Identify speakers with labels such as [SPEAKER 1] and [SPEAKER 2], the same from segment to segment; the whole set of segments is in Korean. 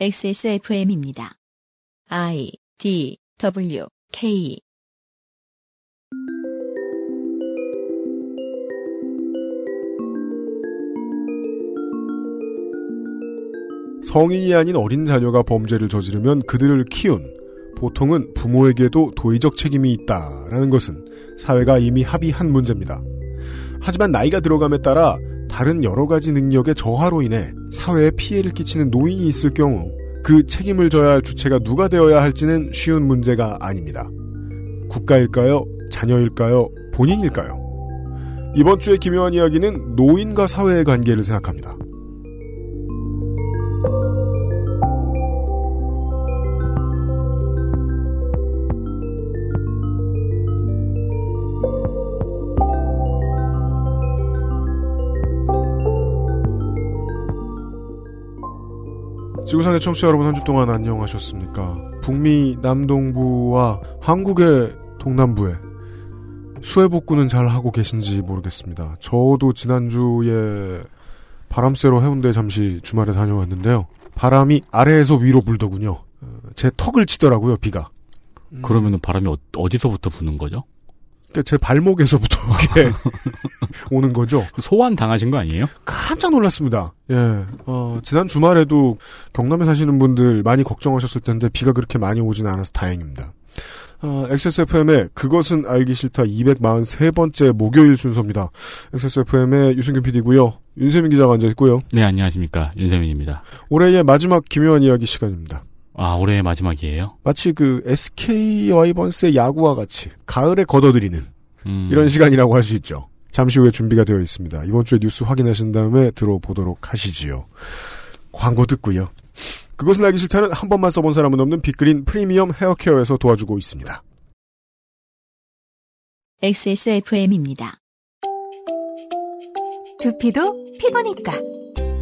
[SPEAKER 1] XSFM입니다. I D W K
[SPEAKER 2] 성인이 아닌 어린 자녀가 범죄를 저지르면 그들을 키운 보통은 부모에게도 도의적 책임이 있다라는 것은 사회가 이미 합의한 문제입니다. 하지만 나이가 들어감에 따라 다른 여러 가지 능력의 저하로 인해 사회에 피해를 끼치는 노인이 있을 경우 그 책임을 져야 할 주체가 누가 되어야 할지는 쉬운 문제가 아닙니다. 국가일까요? 자녀일까요? 본인일까요? 이번 주의 기묘한 이야기는 노인과 사회의 관계를 생각합니다. 지구상의 청취자 여러분 한 주 동안 안녕하셨습니까? 북미 남동부와 한국의 동남부에 수해 복구는 잘 하고 계신지 모르겠습니다. 저도 지난주에 바람 쐬러 해운대 잠시 주말에 다녀왔는데요. 바람이 아래에서 위로 불더군요. 어, 제 턱을 치더라고요, 비가.
[SPEAKER 3] 그러면은 바람이 어, 어디서부터 부는 거죠?
[SPEAKER 2] 그러니까 제 발목에서부터 이렇게 오는 거죠.
[SPEAKER 3] 소환 당하신 거 아니에요?
[SPEAKER 2] 깜짝 놀랐습니다. 예, 어, 지난 주말에도 경남에 사시는 분들 많이 걱정하셨을 텐데 비가 그렇게 많이 오진 않아서 다행입니다. 어, XSFM의 그것은 알기 싫다 243번째 목요일 순서입니다. XSFM의 유승균 PD고요. 윤세민 기자가 앉아 있고요.
[SPEAKER 3] 네, 안녕하십니까. 윤세민입니다.
[SPEAKER 2] 올해의 마지막 기묘한 이야기 시간입니다.
[SPEAKER 3] 아, 올해의 마지막이에요?
[SPEAKER 2] 마치 그 SK 와이번스의 야구와 같이 가을에 걷어들이는
[SPEAKER 3] 음,
[SPEAKER 2] 이런 시간이라고 할 수 있죠. 잠시 후에 준비가 되어 있습니다. 이번 주에 뉴스 확인하신 다음에 들어보도록 하시지요. 광고 듣고요. 그것은 알기 싫다는 한 번만 써본 사람은 없는 빅그린 프리미엄 헤어케어에서 도와주고 있습니다.
[SPEAKER 1] XSFM입니다.
[SPEAKER 4] 두피도 피부니까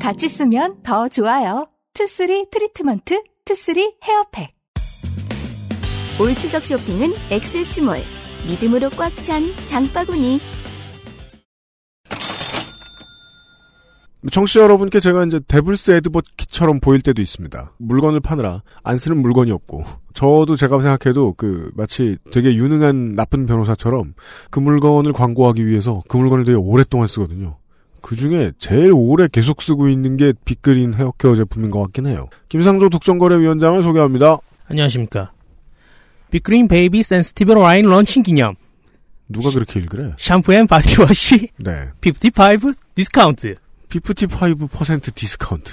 [SPEAKER 4] 같이 쓰면 더 좋아요. 투쓰리 트리트먼트, 투쓰리 hair pack.
[SPEAKER 5] 올 추석 쇼핑은 XS몰. 믿음으로 꽉 찬 장바구니.
[SPEAKER 2] 청취자 여러분께 제가 이제 devil's advocate처럼 보일 때도 있습니다. 물건을 파느라 안 쓰는 물건이 없고 저도 제가 생각해도 그 마치 되게 유능한 나쁜 변호사처럼 그 물건을 광고하기 위해서 그 물건을 되게 오랫동안 쓰거든요. 그 중에 제일 오래 계속 쓰고 있는 게 빅그린 헤어케어 제품인 것 같긴 해요. 김상조 독점거래위원장을 소개합니다.
[SPEAKER 6] 안녕하십니까. 빅그린 baby sensitive 라인 런칭 기념
[SPEAKER 2] 누가 그렇게 읽으래?
[SPEAKER 6] 샴푸 and body wash
[SPEAKER 2] 네.
[SPEAKER 6] 55 디스카운트.
[SPEAKER 2] 55% 디스카운트.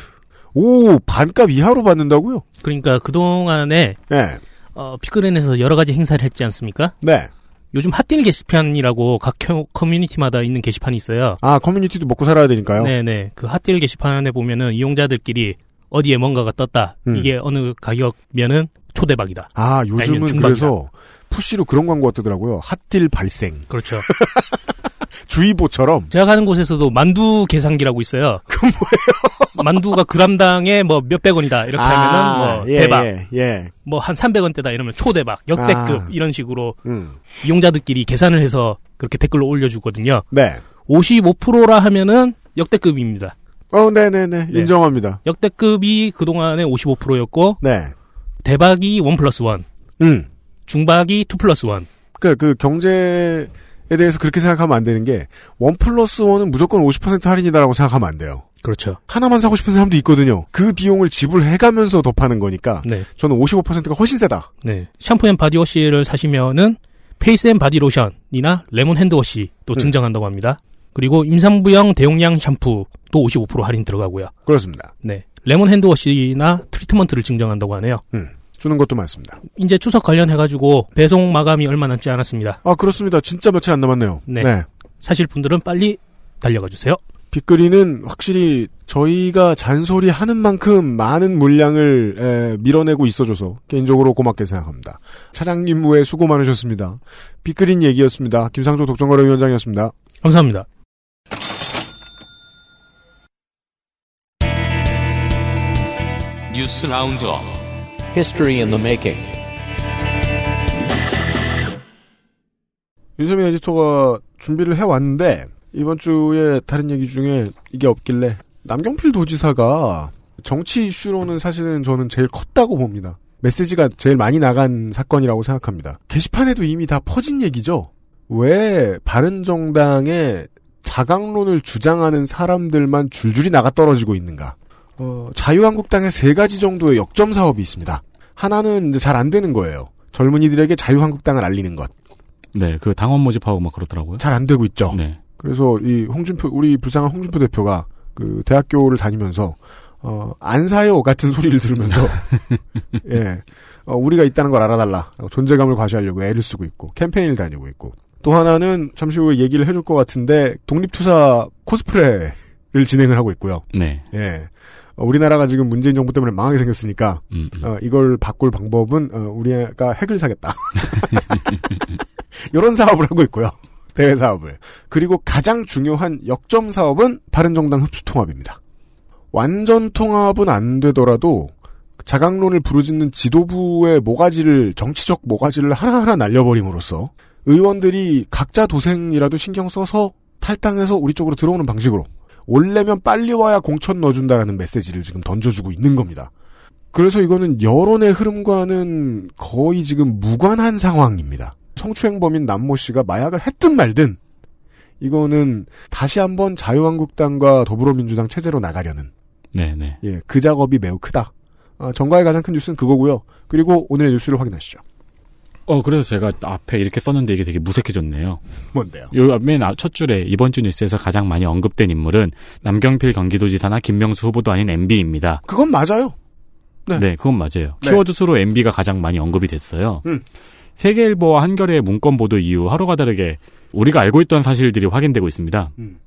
[SPEAKER 2] 오, 반값 이하로 받는다고요?
[SPEAKER 6] 그러니까 그동안에
[SPEAKER 2] 네.
[SPEAKER 6] 어, 빅그린에서 여러 가지 행사를 했지 않습니까?
[SPEAKER 2] 네.
[SPEAKER 6] 요즘 hot deal 게시판이라고 각 겨- 커뮤니티마다 있는 게시판이 있어요.
[SPEAKER 2] 아, 커뮤니티도 먹고 살아야 되니까요.
[SPEAKER 6] 네네. 그 hot deal 게시판에 보면은 이용자들끼리 어디에 뭔가가 떴다.
[SPEAKER 2] 음.
[SPEAKER 6] 이게 어느 가격면은 초대박이다.
[SPEAKER 2] 아, 요즘은. 그래서 push로 그런 광고가 뜨더라고요. hot deal 발생.
[SPEAKER 6] 그렇죠.
[SPEAKER 2] 주의보처럼.
[SPEAKER 6] 제가 가는 곳에서도 만두 계산기라고 있어요. 그 뭐예요? 만두가 그람당에 뭐 몇백 원이다. 이렇게 하면은 뭐
[SPEAKER 2] 예,
[SPEAKER 6] 대박.
[SPEAKER 2] 예, 예.
[SPEAKER 6] 뭐한 300원대다 이러면 초대박, 역대급
[SPEAKER 2] 아.
[SPEAKER 6] 이런 식으로
[SPEAKER 2] 음.
[SPEAKER 6] 이용자들끼리 계산을 해서 그렇게 댓글로 올려주거든요.
[SPEAKER 2] 네.
[SPEAKER 6] 55%라 하면은 역대급입니다.
[SPEAKER 2] 어, 네네네.
[SPEAKER 6] 네.
[SPEAKER 2] 인정합니다.
[SPEAKER 6] 역대급이 그동안에 55%였고
[SPEAKER 2] 네.
[SPEAKER 6] 대박이 1 플러스 1,
[SPEAKER 2] 음.
[SPEAKER 6] 중박이 2 플러스 1.
[SPEAKER 2] 그, 그, 경제에 대해서 그렇게 생각하면 안 되는 게, one plus one은 무조건 50% 할인이다라고 생각하면 안 돼요.
[SPEAKER 6] 그렇죠.
[SPEAKER 2] 하나만 사고 싶은 사람도 있거든요. 그 비용을 지불해가면서 더 파는 거니까,
[SPEAKER 6] 네.
[SPEAKER 2] 저는 55%가 훨씬 세다.
[SPEAKER 6] 네. 샴푸 and body wash를 사시면은 face and body 로션이나 레몬 hand wash도
[SPEAKER 2] 음.
[SPEAKER 6] 증정한다고 합니다. 그리고 임산부용 대용량 샴푸도 55% 할인 들어가고요.
[SPEAKER 2] 그렇습니다.
[SPEAKER 6] 네. 레몬 hand wash나 트리트먼트를 증정한다고 하네요.
[SPEAKER 2] 음. 주는 것도 많습니다.
[SPEAKER 6] 이제 추석 관련해가지고 배송 마감이 얼마 남지 않았습니다.
[SPEAKER 2] 아, 그렇습니다. 진짜 며칠 안 남았네요.
[SPEAKER 6] 네. 사실 분들은 빨리 달려가 주세요.
[SPEAKER 2] 빅그린은 확실히 저희가 잔소리 하는 만큼 많은 물량을 에, 밀어내고 있어줘서 개인적으로 고맙게 생각합니다. 차장님 후에 수고 많으셨습니다. 빅그린 얘기였습니다. 김상조 독점거래위원장이었습니다.
[SPEAKER 7] 감사합니다.
[SPEAKER 8] 뉴스
[SPEAKER 9] History in the making.
[SPEAKER 2] 윤세민 에디터가 준비를 해왔는데 이번 주에 다른 얘기 중에 이게 없길래 남경필 도지사가 정치 이슈로는 사실은 저는 제일 컸다고 봅니다. 메시지가 제일 많이 나간 사건이라고 생각합니다. 게시판에도 이미 다 퍼진 얘기죠. 왜 바른정당의 자강론을 주장하는 사람들만 줄줄이 나가 떨어지고 있는가? 어, 자유한국당에 세 가지 정도의 역점 사업이 있습니다. 하나는 이제 잘 안 되는 거예요. 젊은이들에게 자유한국당을 알리는 것.
[SPEAKER 3] 네, 그 당원 모집하고 막 그렇더라고요.
[SPEAKER 2] 잘 안 되고 있죠.
[SPEAKER 3] 네.
[SPEAKER 2] 그래서 이 홍준표 우리 불쌍한 홍준표 대표가 그 대학교를 다니면서 어, 안 사요 같은 소리를 들으면서 예 어, 우리가 있다는 걸 알아달라 존재감을 과시하려고 애를 쓰고 있고 캠페인을 다니고 있고 또 하나는 잠시 후에 얘기를 해줄 것 같은데 독립투사 코스프레를 진행을 하고 있고요.
[SPEAKER 3] 네.
[SPEAKER 2] 예. 어, 우리나라가 지금 문재인 정부 때문에 망하게 생겼으니까
[SPEAKER 3] 음, 음.
[SPEAKER 2] 어, 이걸 바꿀 방법은 어, 우리가 핵을 사겠다. 이런 사업을 하고 있고요. 대외 사업을. 그리고 가장 중요한 역점 사업은 바른정당 흡수 통합입니다. 완전 통합은 안 되더라도 자강론을 부르짖는 지도부의 모가지를 정치적 모가지를 하나하나 날려버림으로써 의원들이 각자 도생이라도 신경 써서 탈당해서 우리 쪽으로 들어오는 방식으로 올래면 빨리 와야 공천 넣어준다라는 메시지를 지금 던져주고 있는 겁니다. 그래서 이거는 여론의 흐름과는 거의 지금 무관한 상황입니다. 성추행범인 남모 씨가 마약을 했든 말든 이거는 다시 한번 자유한국당과 더불어민주당 체제로 나가려는
[SPEAKER 3] 네, 네.
[SPEAKER 2] 예, 그 작업이 매우 크다. 아, 정가의 가장 큰 뉴스는 그거고요. 그리고 오늘의 뉴스를 확인하시죠.
[SPEAKER 3] 어, 그래서 제가 앞에 이렇게 썼는데 이게 되게 무색해졌네요.
[SPEAKER 2] 뭔데요?
[SPEAKER 3] 요맨첫 줄에 이번 주 뉴스에서 가장 많이 언급된 인물은 남경필 경기도지사나 김명수 후보도 아닌 MB입니다.
[SPEAKER 2] 그건 맞아요.
[SPEAKER 3] 네,
[SPEAKER 2] 네.
[SPEAKER 3] 그건 맞아요.
[SPEAKER 2] 네.
[SPEAKER 3] 키워드 수로 MB가 가장 많이 언급이 됐어요.
[SPEAKER 2] 음.
[SPEAKER 3] 세계일보와 한겨레의 문건 보도 이후 하루가 다르게 우리가 알고 있던 사실들이 확인되고 있습니다.
[SPEAKER 2] 음.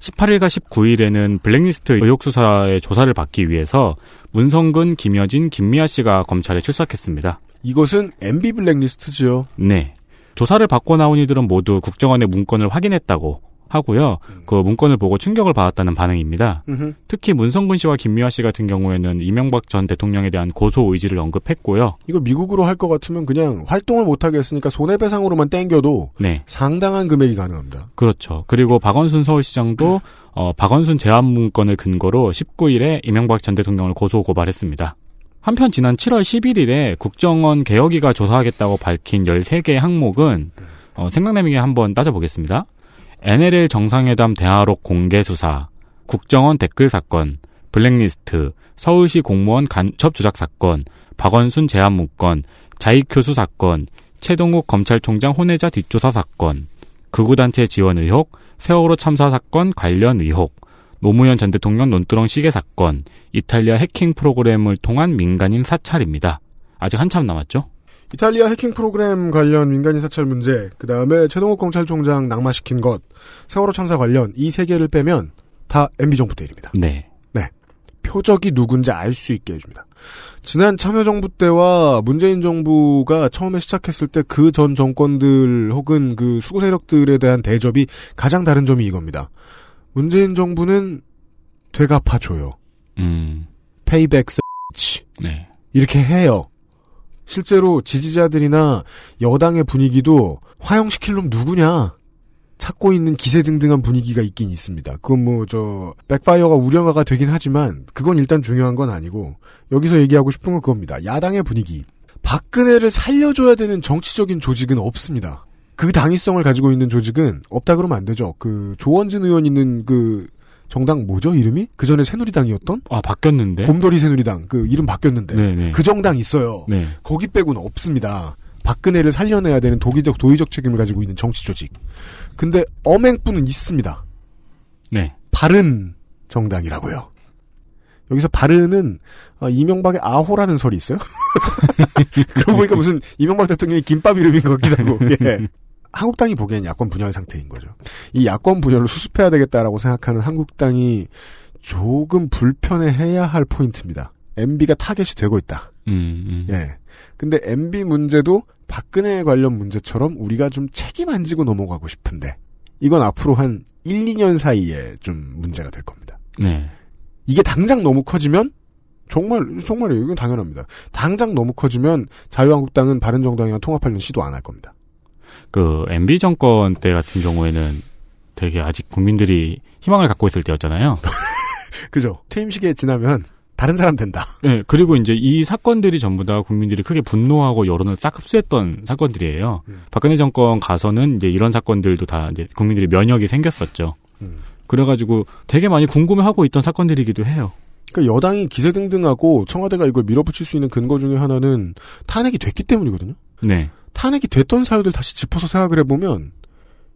[SPEAKER 3] 18일과 19일에는 블랙리스트 의혹 수사의 조사를 받기 위해서 문성근, 김여진, 김미아 씨가 검찰에 출석했습니다.
[SPEAKER 2] 이것은 MB 블랙리스트죠.
[SPEAKER 3] 네. 조사를 받고 나온 이들은 모두 국정원의 문건을 확인했다고 하고요. 그 문건을 보고 충격을 받았다는 반응입니다.
[SPEAKER 2] 음흠.
[SPEAKER 3] 특히 문성근 씨와 김미화 씨 같은 경우에는 이명박 전 대통령에 대한 고소 의지를 언급했고요.
[SPEAKER 2] 이거 미국으로 할 것 같으면 그냥 활동을 못하게 했으니까 손해배상으로만 땡겨도
[SPEAKER 3] 네.
[SPEAKER 2] 상당한 금액이 가능합니다.
[SPEAKER 3] 그렇죠. 그리고 박원순 서울시장도 어, 박원순 제안 문건을 근거로 19일에 이명박 전 대통령을 고소 고발했습니다. 한편 지난 7월 11일에 국정원 개혁위가 조사하겠다고 밝힌 13개의 항목은 어, 생각나게 한번 따져보겠습니다. NLL 정상회담 대화록 공개 수사, 국정원 댓글 사건, 블랙리스트, 서울시 공무원 간첩 조작 사건, 박원순 제안 문건, 자익 교수 사건, 최동욱 검찰총장 혼외자 뒷조사 사건, 극우단체 지원 의혹, 세월호 참사 사건 관련 의혹, 노무현 전 대통령 논두렁 시계 사건, 이탈리아 해킹 프로그램을 통한 민간인 사찰입니다. 아직 한참 남았죠?
[SPEAKER 2] 이탈리아 해킹 프로그램 관련 민간인 사찰 문제, 그 다음에 최동욱 검찰총장 낙마시킨 것, 세월호 참사 관련 이 세 개를 빼면 다 MB 정부 때 일입니다.
[SPEAKER 3] 네.
[SPEAKER 2] 표적이 누군지 알 수 있게 해줍니다. 지난 참여정부 때와 문재인 정부가 처음에 시작했을 때 그 전 정권들 혹은 그 수구 세력들에 대한 대접이 가장 다른 점이 이겁니다. 문재인 정부는 되갚아줘요.
[SPEAKER 3] 음,
[SPEAKER 2] payback 치
[SPEAKER 3] 네.
[SPEAKER 2] 이렇게 해요. 실제로 지지자들이나 여당의 분위기도 화형시킬 놈 누구냐 찾고 있는 기세등등한 분위기가 있긴 있습니다. 그건 뭐 저 backfire가 우려가 되긴 하지만 그건 일단 중요한 건 아니고 여기서 얘기하고 싶은 건 그겁니다. 야당의 분위기. 박근혜를 살려줘야 되는 정치적인 조직은 없습니다. 그 당위성을 가지고 있는 조직은 없다 그러면 안 되죠. 그 조원진 의원 있는 그 정당 뭐죠 이름이? 그 전에 새누리당이었던
[SPEAKER 3] 아, 바뀌었는데?
[SPEAKER 2] 곰돌이 새누리당 그 이름 바뀌었는데
[SPEAKER 3] 네네.
[SPEAKER 2] 그 정당 있어요.
[SPEAKER 3] 네.
[SPEAKER 2] 거기 빼고는 없습니다. 박근혜를 살려내야 되는 도기적 도의적 책임을 가지고 있는 정치 조직. 근데 엄행부는 있습니다.
[SPEAKER 3] 네.
[SPEAKER 2] 바른 정당이라고요. 여기서 바른은 어, 이명박의 아호라는 설이 있어요. 그러고 보니까 무슨 이명박 대통령이 김밥 이름인 것 같기도 하고. 예. 한국당이 보기엔 야권 분열 상태인 거죠. 이 야권 분열을 수습해야 되겠다라고 생각하는 한국당이 조금 불편해해야 할 포인트입니다. MB가 타겟이 되고 있다.
[SPEAKER 3] 음, 음.
[SPEAKER 2] 예. 근데 MB 문제도 박근혜 관련 문제처럼 우리가 좀 책임 안 지고 넘어가고 싶은데 이건 앞으로 한 1, 2년 사이에 좀 문제가 될 겁니다.
[SPEAKER 3] 네.
[SPEAKER 2] 이게 당장 너무 커지면 정말 정말이에요. 이건 당연합니다. 당장 너무 커지면 자유한국당은 바른정당이랑 통합하려는 시도 안 할 겁니다.
[SPEAKER 3] 그 MB 정권 때 같은 경우에는 되게 아직 국민들이 희망을 갖고 있을 때였잖아요.
[SPEAKER 2] 그죠? 퇴임식에 지나면 다른 사람 된다.
[SPEAKER 3] 네, 그리고 이제 이 사건들이 전부 다 국민들이 크게 분노하고 여론을 싹 흡수했던 사건들이에요.
[SPEAKER 2] 음.
[SPEAKER 3] 박근혜 정권 가서는 이제 이런 사건들도 다 이제 국민들이 면역이 생겼었죠.
[SPEAKER 2] 음.
[SPEAKER 3] 그래가지고 되게 많이 궁금해하고 있던 사건들이기도 해요.
[SPEAKER 2] 그러니까 여당이 기세등등하고 청와대가 이걸 밀어붙일 수 있는 근거 중에 하나는 탄핵이 됐기 때문이거든요.
[SPEAKER 3] 네.
[SPEAKER 2] 탄핵이 됐던 사유들 다시 짚어서 생각을 해보면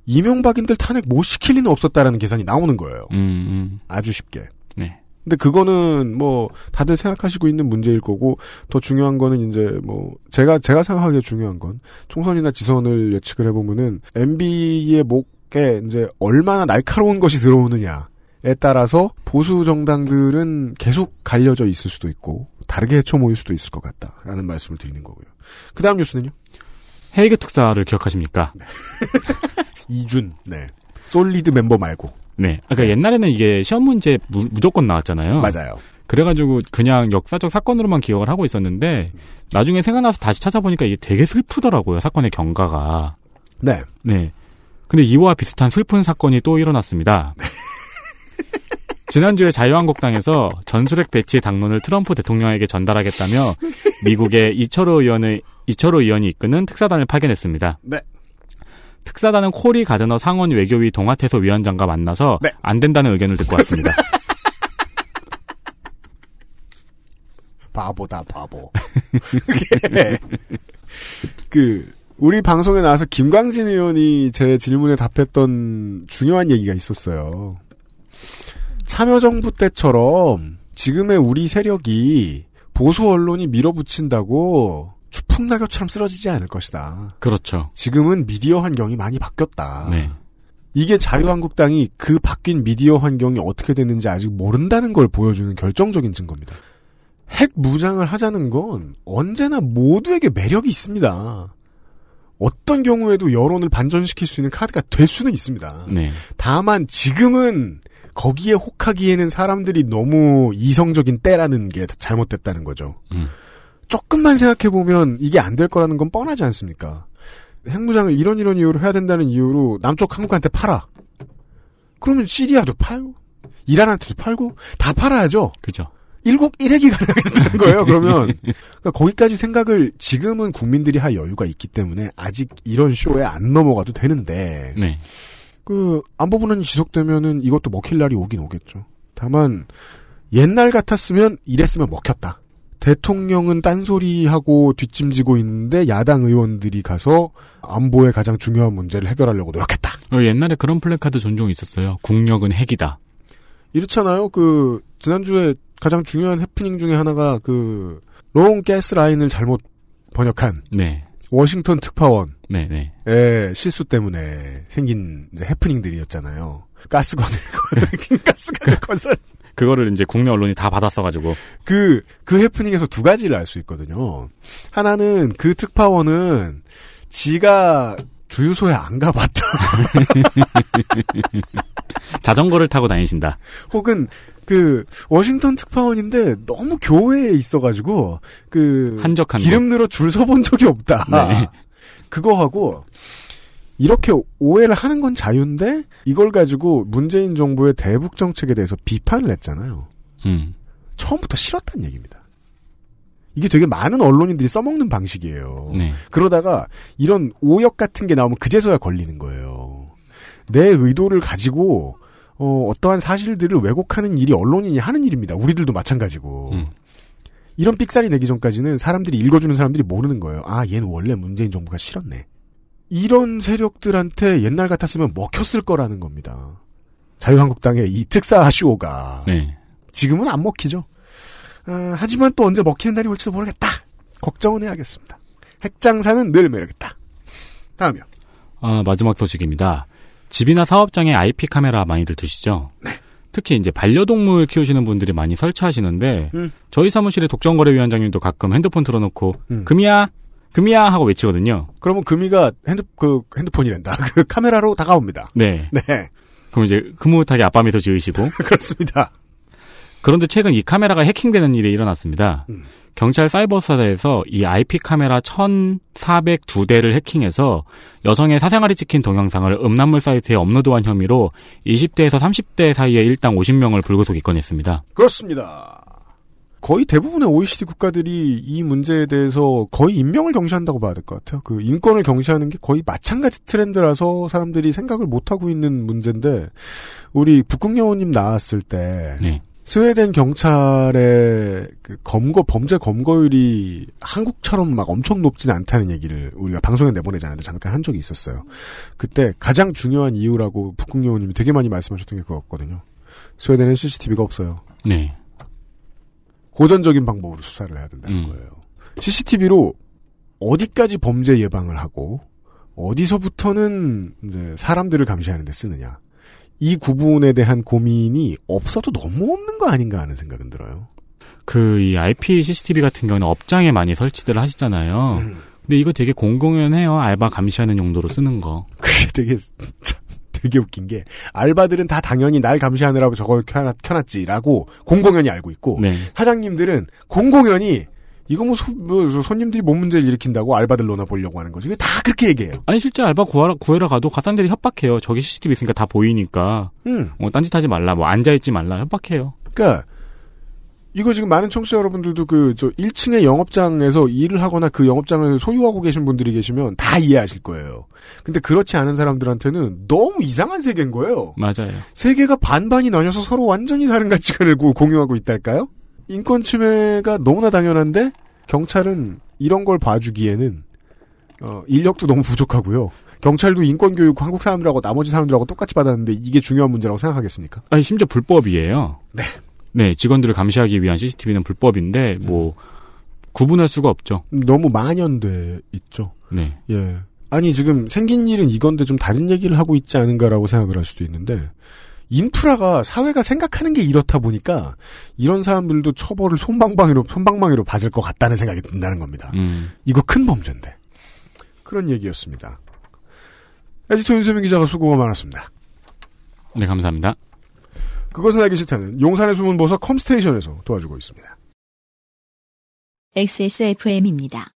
[SPEAKER 2] 이명박인들 탄핵 못 시킬 리는 없었다라는 계산이 나오는 거예요.
[SPEAKER 3] 음, 음.
[SPEAKER 2] 아주 쉽게.
[SPEAKER 3] 네.
[SPEAKER 2] 근데 그거는 뭐 다들 생각하시고 있는 문제일 거고 더 중요한 거는 이제 뭐 제가 제가 생각하기에 중요한 건 총선이나 지선을 예측을 해보면은 MB의 목에 이제 얼마나 날카로운 것이 들어오느냐에 따라서 보수 정당들은 계속 갈려져 있을 수도 있고 다르게 헤쳐 모일 수도 있을 것 같다라는 말씀을 드리는 거고요. 그 다음 뉴스는요?
[SPEAKER 3] 헤이그 특사를 기억하십니까?
[SPEAKER 2] 이준, 네. 솔리드 멤버 말고.
[SPEAKER 3] 네. 그러니까 옛날에는 이게 시험 문제 무, 무조건 나왔잖아요.
[SPEAKER 2] 맞아요.
[SPEAKER 3] 그래가지고 그냥 역사적 사건으로만 기억을 하고 있었는데 나중에 생각나서 다시 찾아보니까 이게 되게 슬프더라고요. 사건의 경과가.
[SPEAKER 2] 네.
[SPEAKER 3] 네. 근데 이와 비슷한 슬픈 사건이 또 일어났습니다. 지난주에 자유한국당에서 전술핵 배치 당론을 트럼프 대통령에게 전달하겠다며 미국의 이철호 의원의 이철호 의원이 이끄는 특사단을 파견했습니다.
[SPEAKER 2] 네.
[SPEAKER 3] 특사단은 코리 가드너 상원 외교위 동아태소 위원장과 만나서
[SPEAKER 2] 네.
[SPEAKER 3] 안 된다는 의견을 듣고 왔습니다.
[SPEAKER 2] 바보다 바보. 그게 그 우리 방송에 나와서 김광진 의원이 제 질문에 답했던 중요한 얘기가 있었어요. 참여정부 때처럼 지금의 우리 세력이 보수 언론이 밀어붙인다고 추풍낙엽처럼 쓰러지지 않을 것이다.
[SPEAKER 3] 그렇죠.
[SPEAKER 2] 지금은 미디어 환경이 많이 바뀌었다.
[SPEAKER 3] 네.
[SPEAKER 2] 이게 자유한국당이 그 바뀐 미디어 환경이 어떻게 됐는지 아직 모른다는 걸 보여주는 결정적인 증거입니다. 핵 무장을 하자는 건 언제나 모두에게 매력이 있습니다. 어떤 경우에도 여론을 반전시킬 수 있는 카드가 될 수는 있습니다.
[SPEAKER 3] 네.
[SPEAKER 2] 다만 지금은 거기에 혹하기에는 사람들이 너무 이성적인 때라는 게 잘못됐다는 거죠.
[SPEAKER 3] 음.
[SPEAKER 2] 조금만 생각해보면 이게 안 될 거라는 건 뻔하지 않습니까? 핵무장을 이런 이런 이유로 해야 된다는 이유로 남쪽 한국한테 팔아. 그러면 시리아도 팔고, 이란한테도 팔고, 다 팔아야죠.
[SPEAKER 3] 그죠.
[SPEAKER 2] 일국 일핵이 가능하겠다는 거예요, 그러면. 그러니까 거기까지 생각을 지금은 국민들이 할 여유가 있기 때문에 아직 이런 쇼에 안 넘어가도 되는데,
[SPEAKER 3] 네.
[SPEAKER 2] 그, 안보 분란이 지속되면은 이것도 먹힐 날이 오긴 오겠죠. 다만, 옛날 같았으면 이랬으면 먹혔다. 대통령은 딴소리하고 뒷짐지고 있는데 야당 의원들이 가서 안보의 가장 중요한 문제를 해결하려고 노력했다.
[SPEAKER 3] 어, 옛날에 그런 플래카드 종종 있었어요. 국력은 핵이다.
[SPEAKER 2] 이렇잖아요. 그 지난주에 가장 중요한 해프닝 중에 하나가 그 long gas line을 잘못 번역한
[SPEAKER 3] 네.
[SPEAKER 2] 워싱턴 특파원 의
[SPEAKER 3] 네, 네.
[SPEAKER 2] 실수 때문에 생긴 해프닝들이었잖아요. 가스관을 가스관 건설
[SPEAKER 3] 그거를 이제 국내 언론이 다 받았어가지고.
[SPEAKER 2] 그, 그 해프닝에서 두 가지를 알 수 있거든요. 하나는 그 특파원은 지가 주유소에 안 가봤다.
[SPEAKER 3] 자전거를 타고 다니신다.
[SPEAKER 2] 혹은 그 워싱턴 특파원인데 너무 교회에 있어가지고 그
[SPEAKER 3] 한적한
[SPEAKER 2] 기름 늘어 줄 서본 적이 없다.
[SPEAKER 3] 네.
[SPEAKER 2] 그거하고 이렇게 오해를 하는 건 자유인데 이걸 가지고 문재인 정부의 대북 정책에 대해서 비판을 했잖아요.
[SPEAKER 3] 음.
[SPEAKER 2] 처음부터 싫었다는 얘기입니다. 이게 되게 많은 언론인들이 써먹는 방식이에요.
[SPEAKER 3] 네.
[SPEAKER 2] 그러다가 이런 오역 같은 게 나오면 그제서야 걸리는 거예요. 내 의도를 가지고 어, 어떠한 사실들을 왜곡하는 일이 언론인이 하는 일입니다. 우리들도 마찬가지고.
[SPEAKER 3] 음.
[SPEAKER 2] 이런 삑사리 내기 전까지는 사람들이 읽어주는 사람들이 모르는 거예요. 아, 얘는 원래 문재인 정부가 싫었네. 이런 세력들한테 옛날 같았으면 먹혔을 거라는 겁니다. 자유한국당의 이 특사 쇼가
[SPEAKER 3] 네.
[SPEAKER 2] 지금은 안 먹히죠. 아, 하지만 또 언제 먹히는 날이 올지도 모르겠다. 걱정은 해야겠습니다. 핵장사는 늘 매력있다. 다음이요.
[SPEAKER 3] 아, 마지막 소식입니다. 집이나 사업장에 IP 카메라 많이들 두시죠?
[SPEAKER 2] 네.
[SPEAKER 3] 특히 이제 반려동물 키우시는 분들이 많이 설치하시는데
[SPEAKER 2] 음.
[SPEAKER 3] 저희 사무실의 독점거래위원장님도 가끔 핸드폰 틀어놓고
[SPEAKER 2] 음.
[SPEAKER 3] 금이야 금이야 하고 외치거든요.
[SPEAKER 2] 그러면 금이가 핸드 그 핸드폰이란다. 그 카메라로 다가옵니다.
[SPEAKER 3] 네.
[SPEAKER 2] 네.
[SPEAKER 3] 그럼 이제 흐뭇하게 아빠 미소 지으시고
[SPEAKER 2] 그렇습니다.
[SPEAKER 3] 그런데 최근 이 카메라가 해킹되는 일이 일어났습니다.
[SPEAKER 2] 음.
[SPEAKER 3] 경찰 사이버 수사대에서 이 IP 카메라 1,402대를 해킹해서 여성의 사생활이 찍힌 동영상을 음란물 사이트에 업로드한 혐의로 20대에서 30대 사이에 일당 50명을 불구속 입건했습니다.
[SPEAKER 2] 그렇습니다. 거의 대부분의 OECD 국가들이 이 문제에 대해서 거의 인명을 경시한다고 봐야 될 것 같아요. 그 인권을 경시하는 게 거의 마찬가지 트렌드라서 사람들이 생각을 못하고 있는 문제인데, 우리 북극여우님 나왔을 때,
[SPEAKER 3] 네.
[SPEAKER 2] 스웨덴 경찰의 그 검거, 범죄 검거율이 한국처럼 막 엄청 높진 않다는 얘기를 우리가 방송에 내보내지 않았는데 잠깐 한 적이 있었어요. 그때 가장 중요한 이유라고 북극여우님이 되게 많이 말씀하셨던 게 그거였거든요. 스웨덴은 CCTV가 없어요.
[SPEAKER 3] 네.
[SPEAKER 2] 고전적인 방법으로 수사를 해야 된다는
[SPEAKER 3] 음.
[SPEAKER 2] 거예요. CCTV로 어디까지 범죄 예방을 하고 어디서부터는 이제 사람들을 감시하는 데 쓰느냐. 이 구분에 대한 고민이 없어도 너무 없는 거 아닌가 하는 생각은 들어요.
[SPEAKER 3] 그 이 IP CCTV 같은 경우는 업장에 많이 설치들 하시잖아요.
[SPEAKER 2] 음.
[SPEAKER 3] 근데 이거 되게 공공연해요. 알바 감시하는 용도로 쓰는 거.
[SPEAKER 2] 그게 되게 참 되게 웃긴 게 알바들은 다 당연히 날 감시하느라고 저걸 켜놨, 켜놨지라고 공공연히 알고 있고
[SPEAKER 3] 네.
[SPEAKER 2] 사장님들은 공공연히 이거 뭐, 소- 뭐 손님들이 몸 문제를 일으킨다고 알바들 논아 보려고 하는 거지. 이게 다 그렇게 얘기해요.
[SPEAKER 3] 아니 실제 알바 구하러, 구해러 가도 가상들이 협박해요. 저기 CCTV 있으니까 다 보이니까
[SPEAKER 2] 음.
[SPEAKER 3] 어, 딴짓하지 말라, 뭐 앉아있지 말라 협박해요.
[SPEAKER 2] 그러니까 이거 지금 많은 청취자 여러분들도 그 저 1층의 영업장에서 일을 하거나 그 영업장을 소유하고 계신 분들이 계시면 다 이해하실 거예요. 근데 그렇지 않은 사람들한테는 너무 이상한 세계인 거예요.
[SPEAKER 3] 맞아요.
[SPEAKER 2] 세계가 반반이 나뉘어서 서로 완전히 다른 가치관을 고- 공유하고 있달까요? 인권 침해가 너무나 당연한데 경찰은 이런 걸 봐주기에는 어, 인력도 너무 부족하고요. 경찰도 인권 교육 한국 사람들하고 나머지 사람들하고 똑같이 받았는데 이게 중요한 문제라고 생각하겠습니까?
[SPEAKER 3] 아니 심지어 불법이에요.
[SPEAKER 2] 네.
[SPEAKER 3] 네, 직원들을 감시하기 위한 CCTV는 불법인데 뭐 구분할 수가 없죠.
[SPEAKER 2] 너무 만연돼 있죠.
[SPEAKER 3] 네.
[SPEAKER 2] 예. 아니 지금 생긴 일은 이건데 좀 다른 얘기를 하고 있지 않은가라고 생각을 할 수도 있는데 인프라가 사회가 생각하는 게 이렇다 보니까 이런 사람들도 처벌을 손방망이로 손방망이로 받을 것 같다는 생각이 든다는 겁니다.
[SPEAKER 3] 음.
[SPEAKER 2] 이거 큰 범죄인데 그런 얘기였습니다. 에디터 윤세민 기자가 수고가 많았습니다.
[SPEAKER 3] 네, 감사합니다.
[SPEAKER 2] 그것은 알기 싫다는 용산의 숨은 보석 컴스테이션에서 도와주고 있습니다.
[SPEAKER 1] XSFM입니다.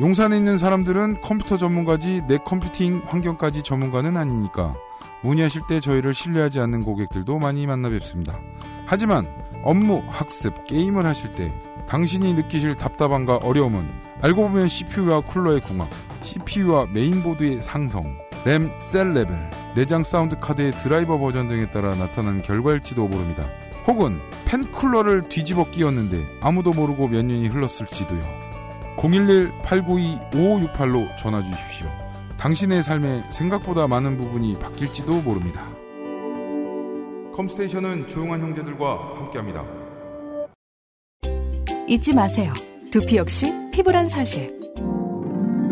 [SPEAKER 8] 용산에 있는 사람들은 컴퓨터 전문가지 내 컴퓨팅 환경까지 전문가는 아니니까 문의하실 때 저희를 신뢰하지 않는 고객들도 많이 만나 뵙습니다. 하지만 업무, 학습, 게임을 하실 때 당신이 느끼실 답답함과 어려움은 알고 보면 CPU와 쿨러의 궁합, CPU와 메인보드의 상성, 램, 셀 레벨, 내장 사운드 카드의 드라이버 버전 등에 따라 나타나는 결과일지도 모릅니다. 혹은 팬 쿨러를 뒤집어 끼웠는데 아무도 모르고 몇 년이 흘렀을지도요. 011-892-5568로 전화 주십시오. 당신의 삶에 생각보다 많은 부분이 바뀔지도 모릅니다. 컴스테이션은 조용한 형제들과 함께합니다.
[SPEAKER 4] 잊지 마세요. 두피 역시 피부란 사실.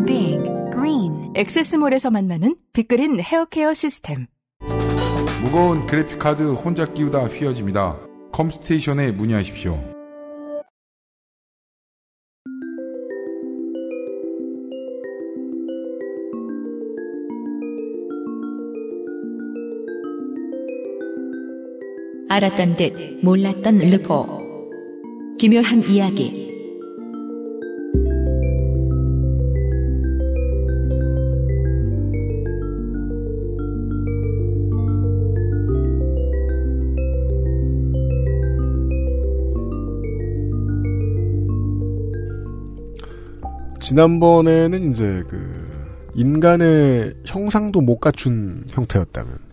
[SPEAKER 10] Big Green
[SPEAKER 4] 엑세스몰에서 만나는 빅그린 헤어케어 시스템.
[SPEAKER 8] 무거운 그래픽카드 혼자 끼우다 휘어집니다. 컴스테이션에 문의하십시오.
[SPEAKER 1] 알았던 듯 몰랐던 르포. 기묘한 이야기.
[SPEAKER 2] 지난번에는 이제 그 인간의 형상도 못 갖춘 형태였다면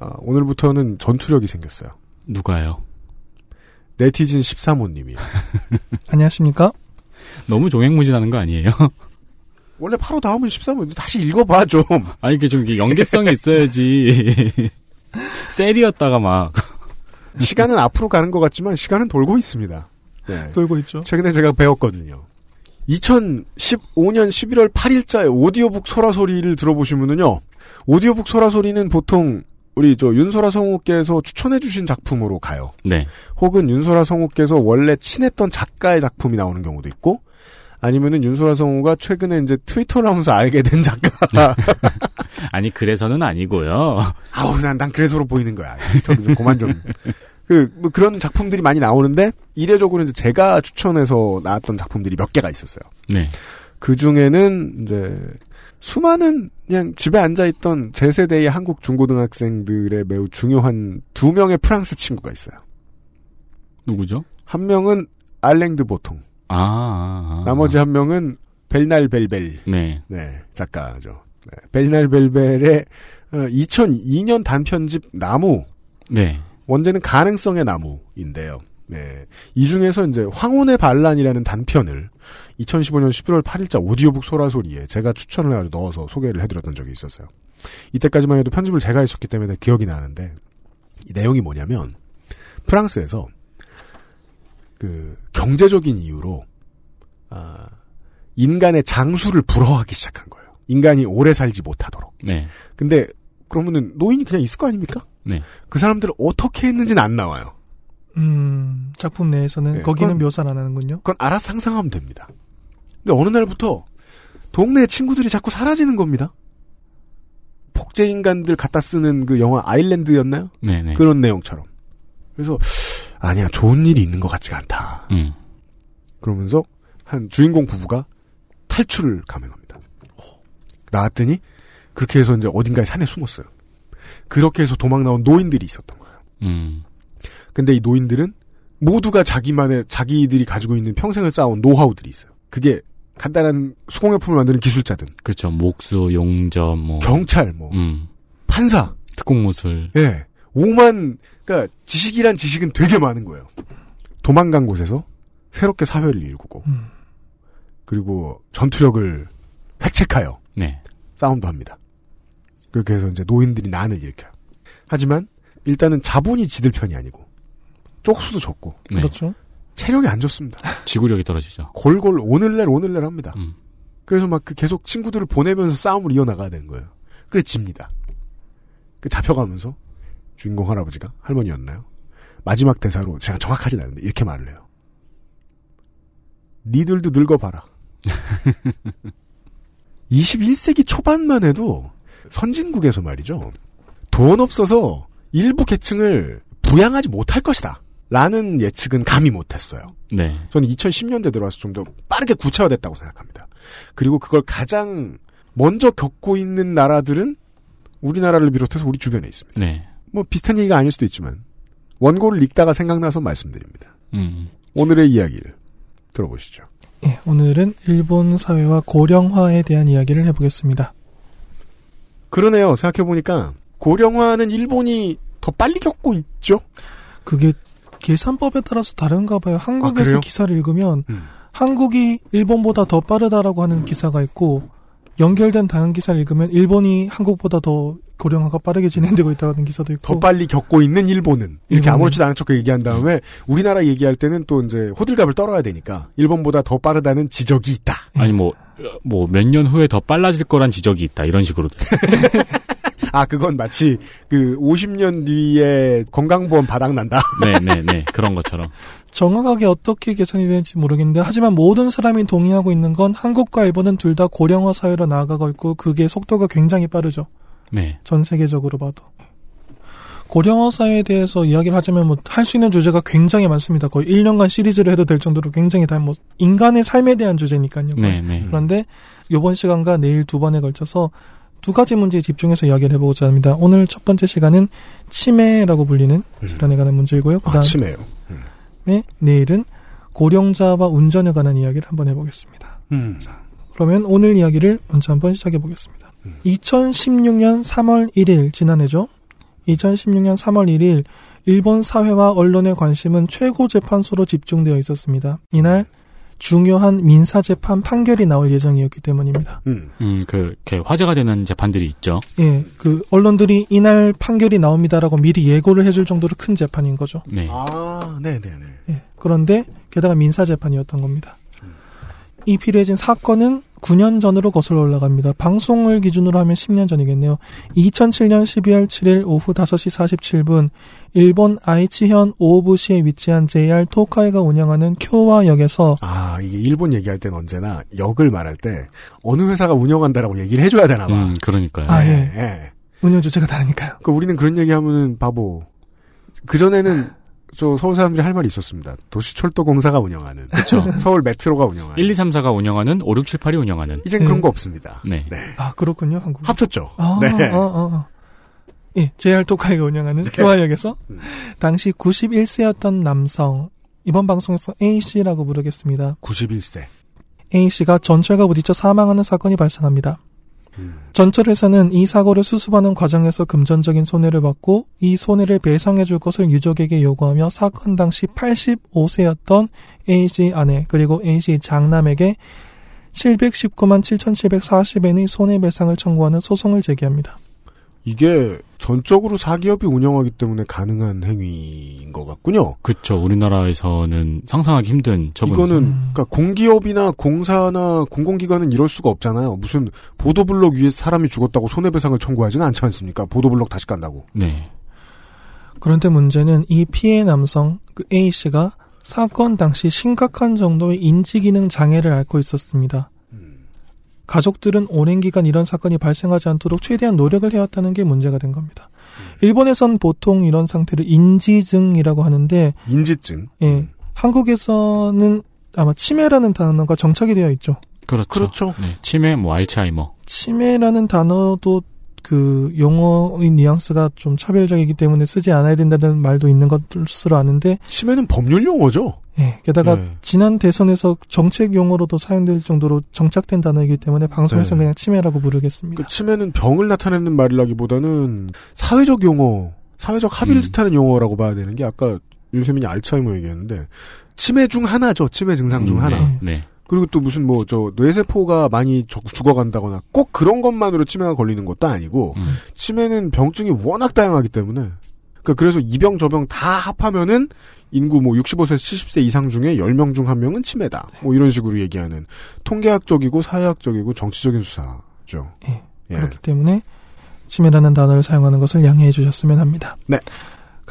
[SPEAKER 2] 아, 오늘부터는 전투력이 생겼어요.
[SPEAKER 3] 누가요?
[SPEAKER 2] 네티즌 13호님이요.
[SPEAKER 7] 안녕하십니까?
[SPEAKER 3] 너무 종횡무진하는 거 아니에요?
[SPEAKER 2] 원래 바로 다음은 13호. 다시 읽어봐 좀.
[SPEAKER 3] 아니 이게 좀 연계성이 있어야지. 셀이었다가 막
[SPEAKER 2] 시간은 앞으로 가는 것 같지만 시간은 돌고 있습니다. 네.
[SPEAKER 7] 돌고 있죠.
[SPEAKER 2] 최근에 제가 배웠거든요. 2015년 11월 8일자의 오디오북 소라소리를 들어보시면은요. 오디오북 소라소리는 보통 우리 저 윤소라 성우께서 추천해주신 작품으로 가요.
[SPEAKER 3] 네.
[SPEAKER 2] 혹은 윤소라 성우께서 원래 친했던 작가의 작품이 나오는 경우도 있고, 아니면은 윤소라 성우가 최근에 이제 트위터를 하면서 알게 된 작가.
[SPEAKER 3] 아니 그래서는 아니고요.
[SPEAKER 2] 아우 난, 난 그래서로 보이는 거야. 트위터를 좀 그만 좀. 그, 뭐 그런 작품들이 많이 나오는데, 이례적으로 이제 제가 추천해서 나왔던 작품들이 몇 개가 있었어요.
[SPEAKER 3] 네.
[SPEAKER 2] 그 중에는 이제 수많은 그냥 집에 앉아 있던 제 세대의 한국 중고등학생들의 매우 중요한 두 명의 프랑스 친구가 있어요.
[SPEAKER 3] 누구죠?
[SPEAKER 2] 한 명은 알랭드 보통,
[SPEAKER 3] 아, 아, 아.
[SPEAKER 2] 나머지 한 명은 벨날 벨벨,
[SPEAKER 3] 네.
[SPEAKER 2] 네 작가죠. 네, 벨날 벨벨의 2002년 단편집 나무
[SPEAKER 3] 네.
[SPEAKER 2] 원제는 가능성의 나무인데요. 네. 이 중에서 이제 황혼의 반란이라는 단편을 2015년 11월 8일자 오디오북 소라소리에 제가 추천을 해가지고 넣어서 소개를 해드렸던 적이 있었어요. 이때까지만 해도 편집을 제가 했었기 때문에 기억이 나는데 이 내용이 뭐냐면 프랑스에서 그 경제적인 이유로 아, 인간의 장수를 불허하기 시작한 거예요. 인간이 오래 살지 못하도록.
[SPEAKER 3] 네.
[SPEAKER 2] 근데 그러면은 노인이 그냥 있을 거 아닙니까?
[SPEAKER 3] 네.
[SPEAKER 2] 그 사람들을 어떻게 했는지는 안 나와요.
[SPEAKER 7] 음, 작품 내에서는
[SPEAKER 2] 네,
[SPEAKER 7] 거기는
[SPEAKER 2] 그건-
[SPEAKER 7] 묘사를 안 하는군요.
[SPEAKER 2] 그건 알아서 상상하면 됩니다. 근데 어느 날부터 동네 친구들이 자꾸 사라지는 겁니다. 복제 인간들 갖다 쓰는 그 영화 아일랜드였나요?
[SPEAKER 3] 네네.
[SPEAKER 2] 그런 내용처럼. 그래서 아니야 좋은 일이 있는 것 같지가 않다.
[SPEAKER 3] 음.
[SPEAKER 2] 그러면서 한 주인공 부부가 탈출을 감행합니다. 나왔더니 그렇게 해서 이제 어딘가에 산에 숨었어요. 그렇게 해서 도망 나온 노인들이 있었던 거예요.
[SPEAKER 3] 음.
[SPEAKER 2] 근데 이 노인들은 모두가 자기만의 자기들이 가지고 있는 평생을 쌓아온 노하우들이 있어요. 그게 간단한 수공예품을 만드는 기술자든
[SPEAKER 3] 그렇죠. 목수, 용접, 뭐.
[SPEAKER 2] 경찰, 뭐
[SPEAKER 3] 음.
[SPEAKER 2] 판사,
[SPEAKER 3] 특공무술.
[SPEAKER 2] 예, 오만 그러니까 지식이란 지식은 되게 많은 거예요. 도망간 곳에서 새롭게 사회를 일구고
[SPEAKER 7] 음.
[SPEAKER 2] 그리고 전투력을 획책하여
[SPEAKER 3] 네.
[SPEAKER 2] 싸움도 합니다. 그렇게 해서 이제 노인들이 난을 일으켜요. 하지만 일단은 자본이 지들 편이 아니고 쪽수도 적고
[SPEAKER 3] 네.
[SPEAKER 7] 그렇죠.
[SPEAKER 2] 체력이 안 좋습니다.
[SPEAKER 3] 지구력이 떨어지죠.
[SPEAKER 2] 골골 오늘날 오늘날 합니다.
[SPEAKER 3] 음.
[SPEAKER 2] 그래서 막 그 계속 친구들을 보내면서 싸움을 이어나가야 되는 거예요. 그래 집니다. 그 잡혀가면서 주인공 할아버지가 할머니였나요? 마지막 대사로 제가 정확하진 않은데 이렇게 말을 해요. 니들도 늙어봐라. 21세기 초반만 해도 선진국에서 말이죠. 돈 없어서 일부 계층을 부양하지 못할 것이다. 라는 예측은 감히 못했어요.
[SPEAKER 3] 네.
[SPEAKER 2] 저는 2010년대 들어와서 좀 더 빠르게 구체화됐다고 생각합니다. 그리고 그걸 가장 먼저 겪고 있는 나라들은 우리나라를 비롯해서 우리 주변에 있습니다.
[SPEAKER 3] 네.
[SPEAKER 2] 뭐 비슷한 얘기가 아닐 수도 있지만 원고를 읽다가 생각나서 말씀드립니다.
[SPEAKER 3] 음.
[SPEAKER 2] 오늘의 이야기를 들어보시죠.
[SPEAKER 7] 예, 오늘은 일본 사회와 고령화에 대한 이야기를 해보겠습니다.
[SPEAKER 2] 그러네요. 생각해보니까 고령화는 일본이 더 빨리 겪고 있죠?
[SPEAKER 7] 그게 계산법에 따라서 다른가 봐요.
[SPEAKER 2] 아,
[SPEAKER 7] 한국에서
[SPEAKER 2] 그래요?
[SPEAKER 7] 기사를 읽으면
[SPEAKER 2] 음.
[SPEAKER 7] 한국이 일본보다 더 빠르다라고 하는 기사가 있고 연결된 다른 기사를 읽으면 일본이 한국보다 더 고령화가 빠르게 진행되고 있다는 기사도 있고
[SPEAKER 2] 더 빨리 겪고 있는 일본은 이렇게
[SPEAKER 7] 일본은.
[SPEAKER 2] 아무렇지도 않은 척 얘기한 다음에 우리나라 얘기할 때는 또 이제 호들갑을 떨어야 되니까 일본보다 더 빠르다는 지적이 있다.
[SPEAKER 3] 아니 뭐 뭐 몇 년 후에 더 빨라질 거란 지적이 있다 이런 식으로
[SPEAKER 2] 아 그건 마치 그 50년 뒤에 건강보험 바닥 난다.
[SPEAKER 3] 네네네 그런 것처럼
[SPEAKER 7] 정확하게 어떻게 계산이 되는지 모르겠는데 하지만 모든 사람이 동의하고 있는 건 한국과 일본은 둘 다 고령화 사회로 나아가고 있고 그게 속도가 굉장히 빠르죠.
[SPEAKER 3] 네
[SPEAKER 7] 전 세계적으로 봐도. 고령화 사회에 대해서 이야기를 하자면 뭐 할 수 있는 주제가 굉장히 많습니다. 거의 1년간 시리즈를 해도 될 정도로 굉장히 다뭐 인간의 삶에 대한 주제니까요.
[SPEAKER 3] 네 네
[SPEAKER 7] 그런데 이번 시간과 내일 두 번에 걸쳐서 두 가지 문제에 집중해서 이야기를 해보고자 합니다. 오늘 첫 번째 시간은 치매라고 불리는 질환에 관한 문제이고요. 그
[SPEAKER 2] 아침에요.
[SPEAKER 7] 다음에 내일은 고령자와 운전에 관한 이야기를 한번 해보겠습니다.
[SPEAKER 2] 음.
[SPEAKER 7] 그러면 오늘 이야기를 먼저 한번 시작해 보겠습니다. 2016년 3월 1일 지난해죠. 2016년 3월 1일 일본 사회와 언론의 관심은 최고 재판소로 집중되어 있었습니다. 이날 중요한 민사 재판 판결이 나올 예정이었기 때문입니다.
[SPEAKER 2] 음.
[SPEAKER 3] 음그 이렇게 화제가 되는 재판들이 있죠
[SPEAKER 7] 예, 그 언론들이 이날 판결이 나옵니다라고 미리 예고를 해줄 정도로 큰 재판인 거죠.
[SPEAKER 3] 네
[SPEAKER 2] 아, 네 네 네.
[SPEAKER 7] 예, 그런데 게다가 민사 재판이었던 겁니다. 이 필요해진 사건은 9년 전으로 거슬러 올라갑니다. 방송을 기준으로 하면 10년 전이겠네요. 2007년 12월 7일 오후 5시 47분 일본 아이치현 오부시에 위치한 JR 토카이가 운영하는 쿄와역에서
[SPEAKER 2] 아, 이게 일본 얘기할 땐 언제나 역을 말할 때 어느 회사가 운영한다라고 얘기를 해줘야 되나 봐.
[SPEAKER 3] 음, 그러니까요.
[SPEAKER 7] 아, 예.
[SPEAKER 2] 예.
[SPEAKER 7] 운영 주체가 다르니까요.
[SPEAKER 2] 그러니까 우리는 그런 얘기하면은 바보. 그 전에는 저 서울 사람들이 할 말이 있었습니다. 도시철도공사가 운영하는.
[SPEAKER 3] 그쵸.
[SPEAKER 2] 서울 메트로가 운영하는.
[SPEAKER 3] 1, 2, 3, 4가 운영하는 5, 6, 7, 8이 운영하는.
[SPEAKER 2] 이젠
[SPEAKER 7] 네.
[SPEAKER 2] 그런 거 없습니다.
[SPEAKER 3] 네.
[SPEAKER 7] 아, 그렇군요. 한국.
[SPEAKER 2] 합쳤죠.
[SPEAKER 7] 아,
[SPEAKER 2] 네.
[SPEAKER 7] 어, 어, 어. 예, JR 토카이가 운영하는 교화역에서
[SPEAKER 2] 음.
[SPEAKER 7] 당시 91세였던 남성 이번 방송에서 A씨라고 부르겠습니다.
[SPEAKER 2] 91세.
[SPEAKER 7] A씨가 전철과 부딪혀 사망하는 사건이 발생합니다.
[SPEAKER 2] 음.
[SPEAKER 7] 전철 회사는 이 사고를 수습하는 과정에서 금전적인 손해를 받고 이 손해를 배상해 줄 것을 유족에게 요구하며 사건 당시 85세였던 A씨 아내 그리고 A씨 장남에게 719만 7,740엔의 손해배상을 청구하는 소송을 제기합니다.
[SPEAKER 2] 이게 전적으로 사기업이 운영하기 때문에 가능한 행위인 것 같군요.
[SPEAKER 3] 그쵸. 우리나라에서는 상상하기 힘든 처분.
[SPEAKER 2] 이거는
[SPEAKER 7] 음.
[SPEAKER 2] 그러니까 공기업이나 공사나 공공기관은 이럴 수가 없잖아요. 무슨 보도블록 위에 사람이 죽었다고 손해배상을 청구하지는 않지 않습니까? 보도블록 다시 간다고.
[SPEAKER 3] 네.
[SPEAKER 7] 그런데 문제는 이 피해 남성 그 A 씨가 사건 당시 심각한 정도의 인지기능 장애를 앓고 있었습니다. 가족들은 오랜 기간 이런 사건이 발생하지 않도록 최대한 노력을 해왔다는 게 문제가 된 겁니다. 일본에선 보통 이런 상태를 인지증이라고 하는데
[SPEAKER 2] 인지증.
[SPEAKER 7] 예, 한국에서는 아마 치매라는 단어가 정착이 되어 있죠.
[SPEAKER 3] 그렇죠.
[SPEAKER 2] 그렇죠.
[SPEAKER 3] 네. 치매, 뭐, 알츠하이머.
[SPEAKER 7] 치매라는 단어도 그 용어의 뉘앙스가 좀 차별적이기 때문에 쓰지 않아야 된다는 말도 있는 것으로 아는데
[SPEAKER 2] 치매는 법률 용어죠.
[SPEAKER 7] 예, 게다가
[SPEAKER 2] 네.
[SPEAKER 7] 지난 대선에서 정책 용어로도 사용될 정도로 정착된 단어이기 때문에 방송에서
[SPEAKER 2] 네.
[SPEAKER 7] 그냥 치매라고 부르겠습니다.
[SPEAKER 2] 그 치매는 병을 나타내는 말이라기보다는 사회적 용어, 사회적 합의를
[SPEAKER 3] 음.
[SPEAKER 2] 뜻하는 용어라고 봐야 되는 게 아까 윤세민이 알츠하이머 얘기했는데 치매 중 하나죠. 치매 증상 중
[SPEAKER 3] 음,
[SPEAKER 2] 하나.
[SPEAKER 3] 네. 네.
[SPEAKER 2] 그리고 또 무슨 뭐 저 뇌세포가 많이 적- 죽어간다거나 꼭 그런 것만으로 치매가 걸리는 것도 아니고
[SPEAKER 3] 음.
[SPEAKER 2] 치매는 병증이 워낙 다양하기 때문에 그러니까 그래서 이병 저병 다 합하면은 인구 뭐 65세 70세 이상 중에 10명 중한 명은 치매다. 뭐 이런 식으로 얘기하는 통계학적이고 사회학적이고 정치적인 수사죠.
[SPEAKER 7] 예,
[SPEAKER 2] 예.
[SPEAKER 7] 그렇기 때문에 치매라는 단어를 사용하는 것을 양해해 주셨으면 합니다.
[SPEAKER 2] 네.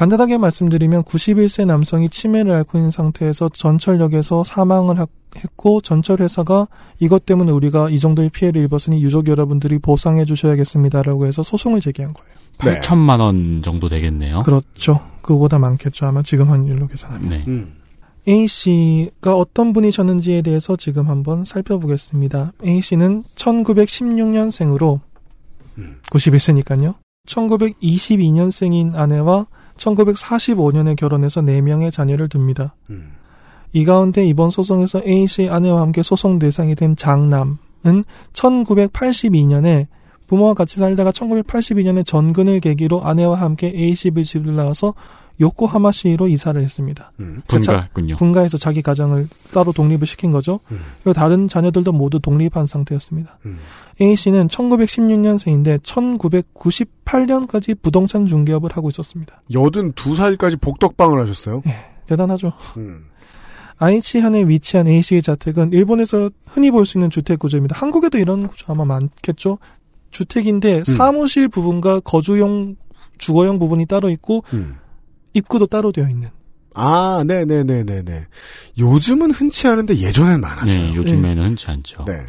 [SPEAKER 7] 간단하게 말씀드리면 91세 남성이 치매를 앓고 있는 상태에서 전철역에서 사망을 하- 했고 전철 회사가 이것 때문에 우리가 이 정도의 피해를 입었으니 유족 여러분들이 보상해 주셔야겠습니다라고 해서 소송을 제기한 거예요.
[SPEAKER 2] 네.
[SPEAKER 3] 8천만 원 정도 되겠네요.
[SPEAKER 7] 그렇죠. 그거보다 많겠죠. 아마 지금 환율로 계산하면.
[SPEAKER 3] 네.
[SPEAKER 2] 음.
[SPEAKER 7] A 씨가 어떤 분이셨는지에 대해서 지금 한번 살펴보겠습니다. A 씨는 1916년생으로 91세니까요. 1922년생인 아내와 1945년에 결혼해서 4명의 자녀를 둡니다.
[SPEAKER 2] 음.
[SPEAKER 7] 이 가운데 이번 소송에서 A 씨 아내와 함께 소송 대상이 된 장남은 1982년에 부모와 같이 살다가 1982년에 전근을 계기로 아내와 함께 A 씨 집을 나와서 요코하마시로 이사를 했습니다.
[SPEAKER 2] 음.
[SPEAKER 3] 분가했군요.
[SPEAKER 7] 분가해서 자기 가정을 따로 독립을 시킨 거죠.
[SPEAKER 2] 음.
[SPEAKER 7] 그리고 다른 자녀들도 모두 독립한 상태였습니다.
[SPEAKER 2] 음.
[SPEAKER 7] A 씨는 1916년생인데 1998년까지 부동산 중개업을 하고 있었습니다.
[SPEAKER 2] 82살까지 복덕방을 하셨어요.
[SPEAKER 7] 대단하죠.
[SPEAKER 2] 음.
[SPEAKER 7] 아이치현에 위치한 A 씨의 자택은 일본에서 흔히 볼 수 있는 주택 구조입니다. 한국에도 이런 구조 아마 많겠죠. 주택인데 사무실 부분과 거주용 주거용 부분이 따로 있고
[SPEAKER 2] 음.
[SPEAKER 7] 입구도 따로 되어 있는.
[SPEAKER 2] 아, 네네네네네. 요즘은 흔치 않은데 예전엔 많았어요.
[SPEAKER 3] 네, 요즘에는 흔치 않죠.
[SPEAKER 2] 네.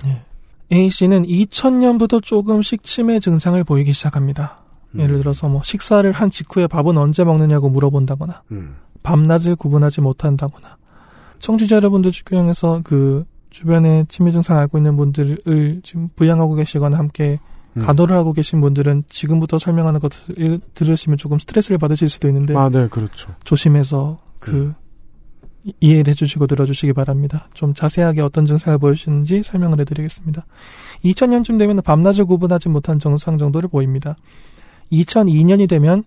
[SPEAKER 7] A 씨는 2000년부터 조금씩 치매 증상을 보이기 시작합니다. 예를 들어서 뭐 식사를 한 직후에 밥은 언제 먹느냐고 물어본다거나
[SPEAKER 2] 음.
[SPEAKER 7] 밤낮을 구분하지 못한다거나 청취자 여러분들 중에서 그 주변에 치매 증상 앓고 있는 분들을 지금 부양하고 계시거나 함께
[SPEAKER 2] 음.
[SPEAKER 7] 간호를 하고 계신 분들은 지금부터 설명하는 것을 들으시면 조금 스트레스를 받으실 수도 있는데
[SPEAKER 2] 아, 네, 그렇죠.
[SPEAKER 7] 조심해서 그 이- 이해를 해주시고 들어주시기 바랍니다. 좀 자세하게 어떤 증상을 보이시는지 설명을 해드리겠습니다. 2000년쯤 되면 밤낮을 구분하지 못한 증상 정도를 보입니다. 2002년이 되면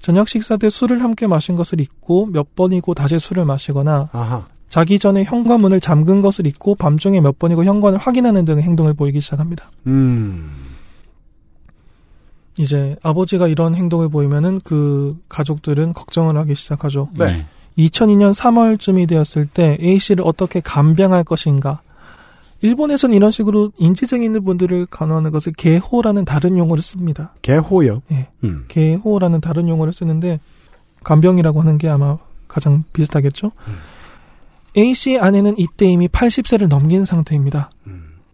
[SPEAKER 7] 저녁 식사 때 술을 함께 마신 것을 잊고 몇 번이고 다시 술을 마시거나
[SPEAKER 2] 아하.
[SPEAKER 7] 자기 전에 현관문을 잠근 것을 잊고 밤중에 몇 번이고 현관을 확인하는 등의 행동을 보이기 시작합니다.
[SPEAKER 2] 음.
[SPEAKER 7] 이제 아버지가 이런 행동을 보이면은 그 가족들은 걱정을 하기 시작하죠.
[SPEAKER 2] 네.
[SPEAKER 7] 2002년 3월쯤이 되었을 때 A 씨를 어떻게 감병할 것인가. 일본에서는 이런 식으로 인지증 있는 분들을 간호하는 것을 개호라는 다른 용어를 씁니다.
[SPEAKER 2] 개호요.
[SPEAKER 7] 예.
[SPEAKER 2] 음.
[SPEAKER 7] 개호라는 다른 용어를 쓰는데 간병이라고 하는 게 아마 가장 비슷하겠죠. A 씨 아내는 이때 이미 80세를 넘긴 상태입니다.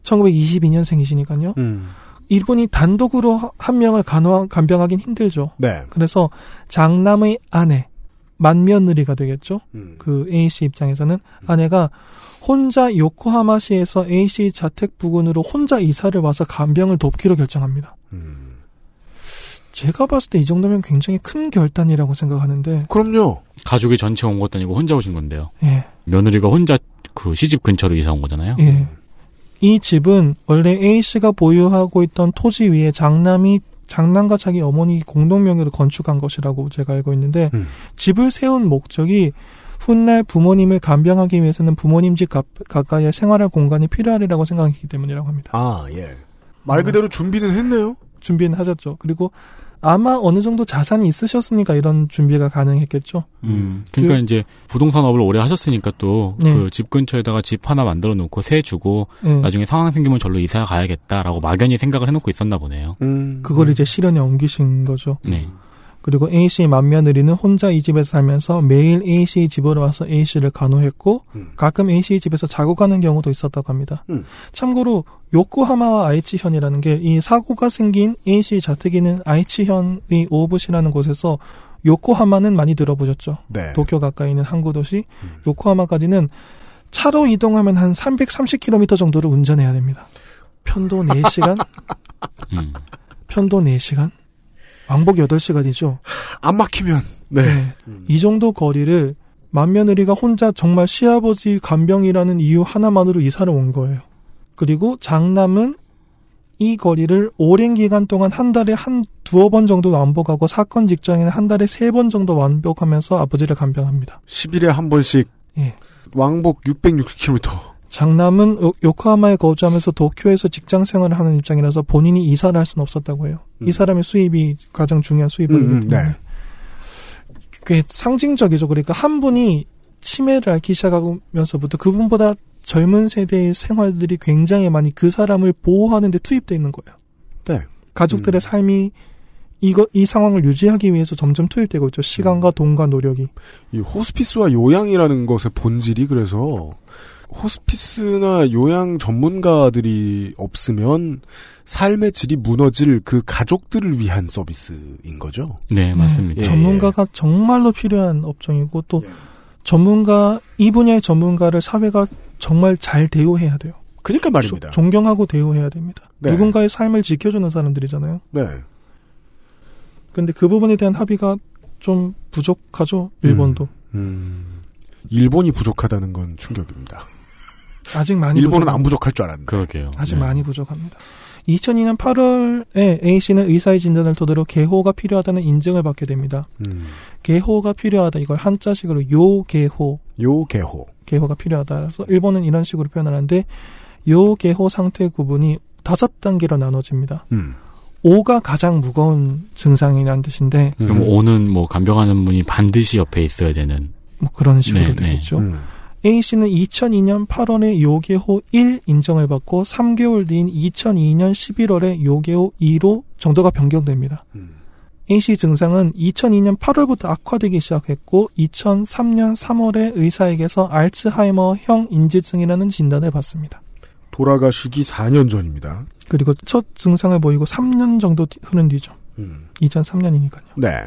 [SPEAKER 7] 1922년생이시니까요.
[SPEAKER 2] 음.
[SPEAKER 7] 이분이 단독으로 하- 한 명을 간호 간병하긴 힘들죠.
[SPEAKER 2] 네.
[SPEAKER 7] 그래서 장남의 아내 맏며느리가 되겠죠.
[SPEAKER 2] 음.
[SPEAKER 7] 그 A 씨 입장에서는 아내가 혼자 요코하마시에서 A 씨 자택 부근으로 혼자 이사를 와서 간병을 돕기로 결정합니다.
[SPEAKER 2] 음.
[SPEAKER 7] 제가 봤을 때 이 정도면 굉장히 큰 결단이라고 생각하는데,
[SPEAKER 2] 그럼요.
[SPEAKER 3] 가족이 전체 온 것도 아니고 혼자 오신 건데요.
[SPEAKER 7] 예,
[SPEAKER 3] 며느리가 혼자 그 시집 근처로 이사 온 거잖아요.
[SPEAKER 7] 예. 이 집은 원래 A 씨가 보유하고 있던 토지 위에 장남이 장남과 자기 어머니 공동 명의로 건축한 것이라고 제가 알고 있는데
[SPEAKER 2] 음.
[SPEAKER 7] 집을 세운 목적이 훗날 부모님을 간병하기 위해서는 부모님 집 가, 가까이에 생활할 공간이 필요하리라고 생각했기 때문이라고 합니다.
[SPEAKER 2] 아, 예. 말 그대로 준비는 했네요.
[SPEAKER 7] 준비는 하셨죠. 그리고 아마 어느 정도 자산이 있으셨으니까 이런 준비가 가능했겠죠.
[SPEAKER 3] 음. 그러니까 이제 부동산업을 오래 하셨으니까 또그
[SPEAKER 7] 네.
[SPEAKER 3] 집 근처에다가 집 하나 만들어 놓고 세 주고
[SPEAKER 7] 예.
[SPEAKER 3] 나중에 상황 생기면 절로 이사 가야겠다라고 막연히 생각을 해놓고 있었나 보네요.
[SPEAKER 2] 음.
[SPEAKER 7] 그걸 이제 실현에 옮기신 거죠.
[SPEAKER 3] 네.
[SPEAKER 7] 그리고 A 씨 맏며느리는 혼자 이 집에서 살면서 매일 A 씨 집으로 와서 A 씨를 간호했고
[SPEAKER 2] 음.
[SPEAKER 7] 가끔 A 씨 집에서 자고 가는 경우도 있었다고 합니다.
[SPEAKER 2] 음.
[SPEAKER 7] 참고로 요코하마와 아이치현이라는 게 이 사고가 생긴 A 씨 자택이 있는 아이치현의 오부시라는 곳에서 요코하마는 많이 들어보셨죠?
[SPEAKER 2] 네.
[SPEAKER 7] 도쿄 가까이 있는 항구 도시 요코하마까지는 차로 이동하면 한 330km 정도를 운전해야 됩니다. 편도 4시간?
[SPEAKER 3] 음.
[SPEAKER 7] 편도 4시간? 왕복 8시간이죠.
[SPEAKER 2] 안 막히면. 네.
[SPEAKER 7] 네. 이 정도 거리를 맏며느리가 혼자 정말 시아버지 간병이라는 이유 하나만으로 이사를 온 거예요. 그리고 장남은 이 거리를 오랜 기간 동안 한 달에 한 두어 번 정도 완복하고 사건 직전에는 한 달에 세 번 정도 완복하면서 아버지를 간병합니다.
[SPEAKER 2] 10일에 한 번씩.
[SPEAKER 7] 예.
[SPEAKER 2] 왕복 660km.
[SPEAKER 7] 장남은 요- 요코하마에 거주하면서 도쿄에서 직장 생활을 하는 입장이라서 본인이 이사를 할 수는 없었다고 해요. 이
[SPEAKER 2] 음.
[SPEAKER 7] 사람의 수입이 가장 중요한 수입이기
[SPEAKER 2] 음, 음,
[SPEAKER 7] 때문에.
[SPEAKER 2] 네.
[SPEAKER 7] 꽤 상징적이죠. 그러니까 한 분이 치매를 앓기 시작하면서부터 그분보다 젊은 세대의 생활들이 굉장히 많이 그 사람을 보호하는 데 투입되어 있는 거예요.
[SPEAKER 2] 네.
[SPEAKER 7] 가족들의
[SPEAKER 2] 음.
[SPEAKER 7] 삶이 이거 이 상황을 유지하기 위해서 점점 투입되고 있죠. 시간과
[SPEAKER 2] 음.
[SPEAKER 7] 돈과 노력이.
[SPEAKER 2] 이 호스피스와 요양이라는 것의 본질이 그래서 호스피스나 요양 전문가들이 없으면 삶의 질이 무너질 그 가족들을 위한 서비스인 거죠.
[SPEAKER 3] 네, 맞습니다.
[SPEAKER 2] 예.
[SPEAKER 7] 전문가가 정말로 필요한 업종이고 또
[SPEAKER 2] 예.
[SPEAKER 7] 전문가 이 분야의 전문가를 사회가 정말 잘 대우해야 돼요.
[SPEAKER 2] 그러니까 말입니다.
[SPEAKER 7] 조- 존경하고 대우해야 됩니다.
[SPEAKER 2] 네.
[SPEAKER 7] 누군가의 삶을 지켜주는 사람들이잖아요.
[SPEAKER 2] 네.
[SPEAKER 7] 근데 그 부분에 대한 합의가 좀 부족하죠. 일본도
[SPEAKER 2] 음. 일본이 부족하다는 건 충격입니다.
[SPEAKER 7] 아직 많이
[SPEAKER 2] 일본은
[SPEAKER 7] 부족합니다.
[SPEAKER 2] 안 부족할 줄 알았는데.
[SPEAKER 3] 그러게요.
[SPEAKER 7] 아직
[SPEAKER 3] 네.
[SPEAKER 7] 많이 부족합니다. 2002년 8월에 A 씨는 의사의 진단을 토대로 개호가 필요하다는 인증을 받게 됩니다.
[SPEAKER 2] 음.
[SPEAKER 7] 개호가 필요하다 이걸 한자식으로 요개호
[SPEAKER 2] 요개호.
[SPEAKER 7] 개호가 필요하다. 그래서 일본은 이런 식으로 표현하는데 요개호 상태 구분이 다섯 단계로 나눠집니다.
[SPEAKER 2] 음.
[SPEAKER 7] 5가 가장 무거운 증상이라는 뜻인데
[SPEAKER 3] 그럼
[SPEAKER 2] 음.
[SPEAKER 3] 오는 뭐 간병하는 분이 반드시 옆에 있어야 되는.
[SPEAKER 7] 뭐 그런 식으로
[SPEAKER 3] 네, 네.
[SPEAKER 7] 되겠죠.
[SPEAKER 2] 음.
[SPEAKER 7] A 씨는 2002년 8월에 요개호 1 인정을 받고 3개월 뒤인 2002년 11월에 요개호 2로 정도가 변경됩니다.
[SPEAKER 2] 음.
[SPEAKER 7] A 씨 증상은 2002년 8월부터 악화되기 시작했고 2003년 3월에 의사에게서 알츠하이머형 인지증이라는 진단을 받습니다.
[SPEAKER 2] 돌아가시기 4년 전입니다.
[SPEAKER 7] 그리고 첫 증상을 보이고 3년 정도 뒤- 흐른 뒤죠.
[SPEAKER 2] 음.
[SPEAKER 7] 2003년이니까요.
[SPEAKER 2] 네.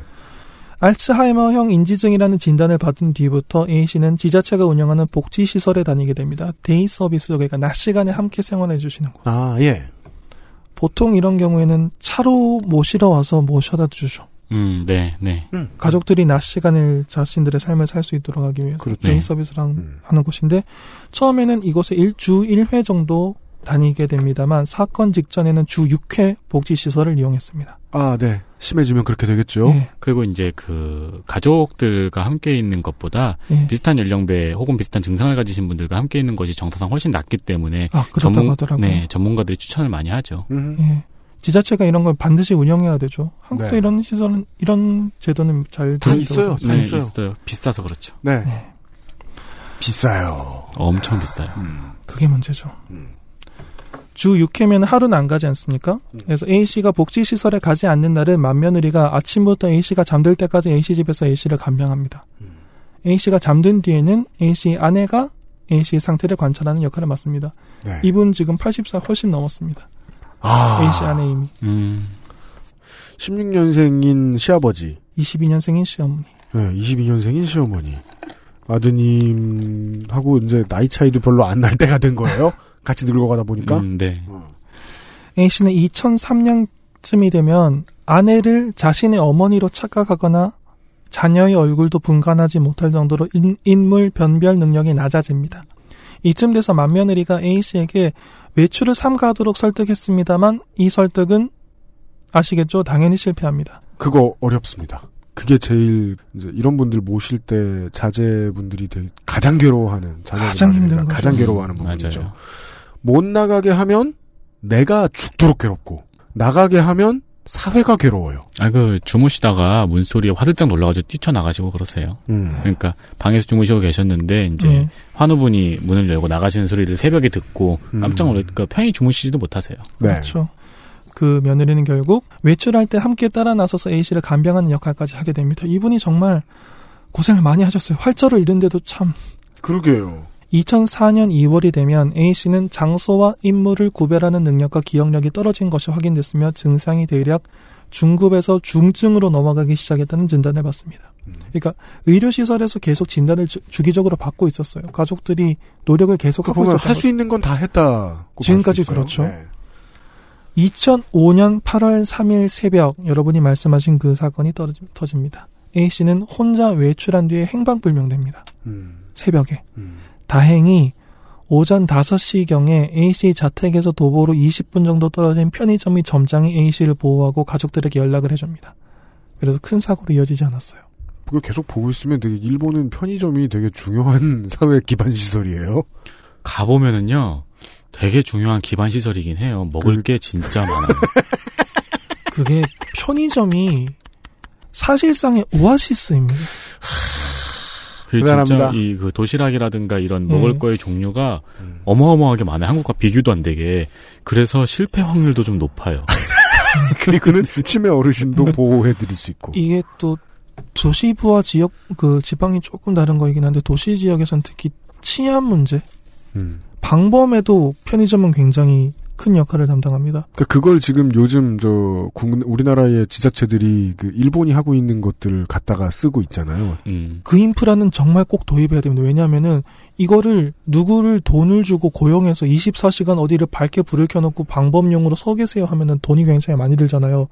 [SPEAKER 7] 알츠하이머형 인지증이라는 진단을 받은 뒤부터 A 씨는 지자체가 운영하는 복지 시설에 다니게 됩니다. day service, 그러니까 낮 시간에 함께 생활해 주시는 곳.
[SPEAKER 2] 아, 예.
[SPEAKER 7] 보통 이런 경우에는 차로 모시러 와서 모셔다 주죠.
[SPEAKER 3] 음, 네, 네.
[SPEAKER 7] 가족들이 낮 시간을 자신들의 삶을 살 수 있도록 하기 위해서
[SPEAKER 2] 그렇죠.
[SPEAKER 7] day service를 한-
[SPEAKER 2] 음.
[SPEAKER 7] 하는 곳인데 처음에는 이곳에 일, 주 1회 정도 다니게 됩니다만 사건 직전에는 주 6회 복지 시설을 이용했습니다.
[SPEAKER 2] 아, 네. 심해지면 그렇게 되겠죠.
[SPEAKER 7] 예,
[SPEAKER 3] 그리고 이제 그 가족들과 함께 있는 것보다
[SPEAKER 7] 예.
[SPEAKER 3] 비슷한 연령대 혹은 비슷한 증상을 가지신 분들과 함께 있는 것이 정서상 훨씬 낫기 때문에
[SPEAKER 7] 아, 그렇다고 하더라고요.
[SPEAKER 3] 네, 전문가들이 추천을 많이 하죠.
[SPEAKER 2] 음.
[SPEAKER 7] 예. 지자체가 이런 걸 반드시 운영해야 되죠. 한국도
[SPEAKER 2] 네.
[SPEAKER 7] 이런 시설은 이런 제도는 잘
[SPEAKER 2] 다 있어요. 다
[SPEAKER 3] 네,
[SPEAKER 2] 있어요.
[SPEAKER 3] 있어요. 비싸서 그렇죠.
[SPEAKER 2] 네.
[SPEAKER 7] 네.
[SPEAKER 2] 비싸요.
[SPEAKER 3] 엄청 비싸요.
[SPEAKER 2] 음.
[SPEAKER 7] 그게 문제죠.
[SPEAKER 2] 음.
[SPEAKER 7] 주 6회면 하루는 안 가지 않습니까? 그래서 A씨가 복지시설에 가지 않는 날은 맏며느리가 아침부터 A씨가 잠들 때까지 A씨 집에서 A씨를 간병합니다. A씨가 잠든 뒤에는 A씨 아내가 A씨 상태를 관찰하는 역할을 맡습니다.
[SPEAKER 2] 네.
[SPEAKER 7] 이분 지금 80살 훨씬 넘었습니다.
[SPEAKER 2] 아,
[SPEAKER 7] A씨 아내 이미.
[SPEAKER 3] 음.
[SPEAKER 2] 16년생인 시아버지,
[SPEAKER 7] 22년생인 시어머니.
[SPEAKER 2] 네, 22년생인 시어머니, 아드님하고 이제 나이 차이도 별로 안 날 때가 된 거예요. 같이 늙어가다 보니까.
[SPEAKER 3] 음, 네.
[SPEAKER 7] A씨는 2003년쯤이 되면 아내를 자신의 어머니로 착각하거나 자녀의 얼굴도 분간하지 못할 정도로 인, 인물 변별 능력이 낮아집니다. 이쯤 돼서 맏며느리가 A씨에게 외출을 삼가하도록 설득했습니다만 이 설득은 아시겠죠? 당연히 실패합니다.
[SPEAKER 2] 그거 어렵습니다. 그게 제일 이제 이런 분들 모실 때 자제분들이 되게 가장 괴로워하는
[SPEAKER 7] 가장 힘든 거죠.
[SPEAKER 2] 가장 괴로워하는
[SPEAKER 3] 음,
[SPEAKER 2] 부분이죠.
[SPEAKER 3] 맞아요.
[SPEAKER 2] 못 나가게 하면 내가 죽도록 괴롭고 나가게 하면 사회가 괴로워요.
[SPEAKER 3] 아, 그, 주무시다가 문소리에 화들짝 놀라가지고 뛰쳐나가시고 그러세요.
[SPEAKER 2] 음.
[SPEAKER 3] 그러니까, 방에서 주무시고 계셨는데, 이제,
[SPEAKER 7] 네.
[SPEAKER 3] 환우분이 문을 열고 나가시는 소리를 새벽에 듣고,
[SPEAKER 2] 음.
[SPEAKER 3] 깜짝 놀라니까 편히 주무시지도 못하세요.
[SPEAKER 2] 네.
[SPEAKER 7] 그렇죠. 그 며느리는 결국 외출할 때 함께 따라 나서서 A씨를 간병하는 역할까지 하게 됩니다. 이분이 정말 고생을 많이 하셨어요. 활처를 잃는데도 참
[SPEAKER 2] 그러게요.
[SPEAKER 7] 2004년 2월이 되면 A씨는 장소와 인물을 구별하는 능력과 기억력이 떨어진 것이 확인됐으며 증상이 대략 중급에서 중증으로 넘어가기 시작했다는 진단을 받습니다. 그러니까 의료시설에서 계속 진단을 주, 주기적으로 받고 있었어요. 가족들이 노력을 계속
[SPEAKER 2] 그
[SPEAKER 7] 하고
[SPEAKER 2] 보면
[SPEAKER 7] 있었던
[SPEAKER 2] 할수 있는 건 다 했다.
[SPEAKER 7] 지금까지 그렇죠. 2005년 8월 3일 새벽 여러분이 말씀하신 그 사건이 떨어지, 터집니다. A씨는 혼자 외출한 뒤에 행방불명됩니다.
[SPEAKER 2] 음,
[SPEAKER 7] 새벽에.
[SPEAKER 2] 음.
[SPEAKER 7] 다행히 오전 5시경에 A씨 자택에서 도보로 20분 정도 떨어진 편의점이 점장이 A씨를 보호하고 가족들에게 연락을 해줍니다. 그래서 큰 사고로 이어지지 않았어요.
[SPEAKER 2] 그거 계속 보고 있으면 되게 일본은 편의점이 되게 중요한 사회 기반 시설이에요.
[SPEAKER 3] 가보면은요, 되게 중요한 기반 시설이긴 해요. 먹을
[SPEAKER 2] 그-
[SPEAKER 3] 게 진짜 많아요.
[SPEAKER 7] 그게 편의점이 사실상의 오아시스입니다.
[SPEAKER 3] 그
[SPEAKER 2] 대단합니다.
[SPEAKER 3] 진짜 이 그 도시락이라든가 이런
[SPEAKER 7] 네.
[SPEAKER 3] 먹을 거의 종류가
[SPEAKER 2] 음.
[SPEAKER 3] 어마어마하게 많아요. 한국과 비교도 안 되게. 그래서 실패 확률도 좀 높아요.
[SPEAKER 2] 그리고는 치매 어르신도 보호해 드릴 수 있고.
[SPEAKER 7] 이게 또 도시부와 지역 그 지방이 조금 다른 거이긴 한데 도시 지역에서는 특히 치안 문제,
[SPEAKER 2] 음.
[SPEAKER 7] 방범에도 편의점은 굉장히 큰 역할을 담당합니다.
[SPEAKER 2] 그러니까 그걸 지금 요즘 저 국- 우리나라의 지자체들이 그 일본이 하고 있는 것들을 갖다가 쓰고 있잖아요.
[SPEAKER 3] 음.
[SPEAKER 7] 그 인프라는 정말 꼭 도입해야 됩니다. 왜냐하면은 이거를 누구를 돈을 주고 고용해서 24시간 어디를 밝게 불을 켜놓고 방범용으로 서 계세요 하면은 돈이 굉장히 많이 들잖아요.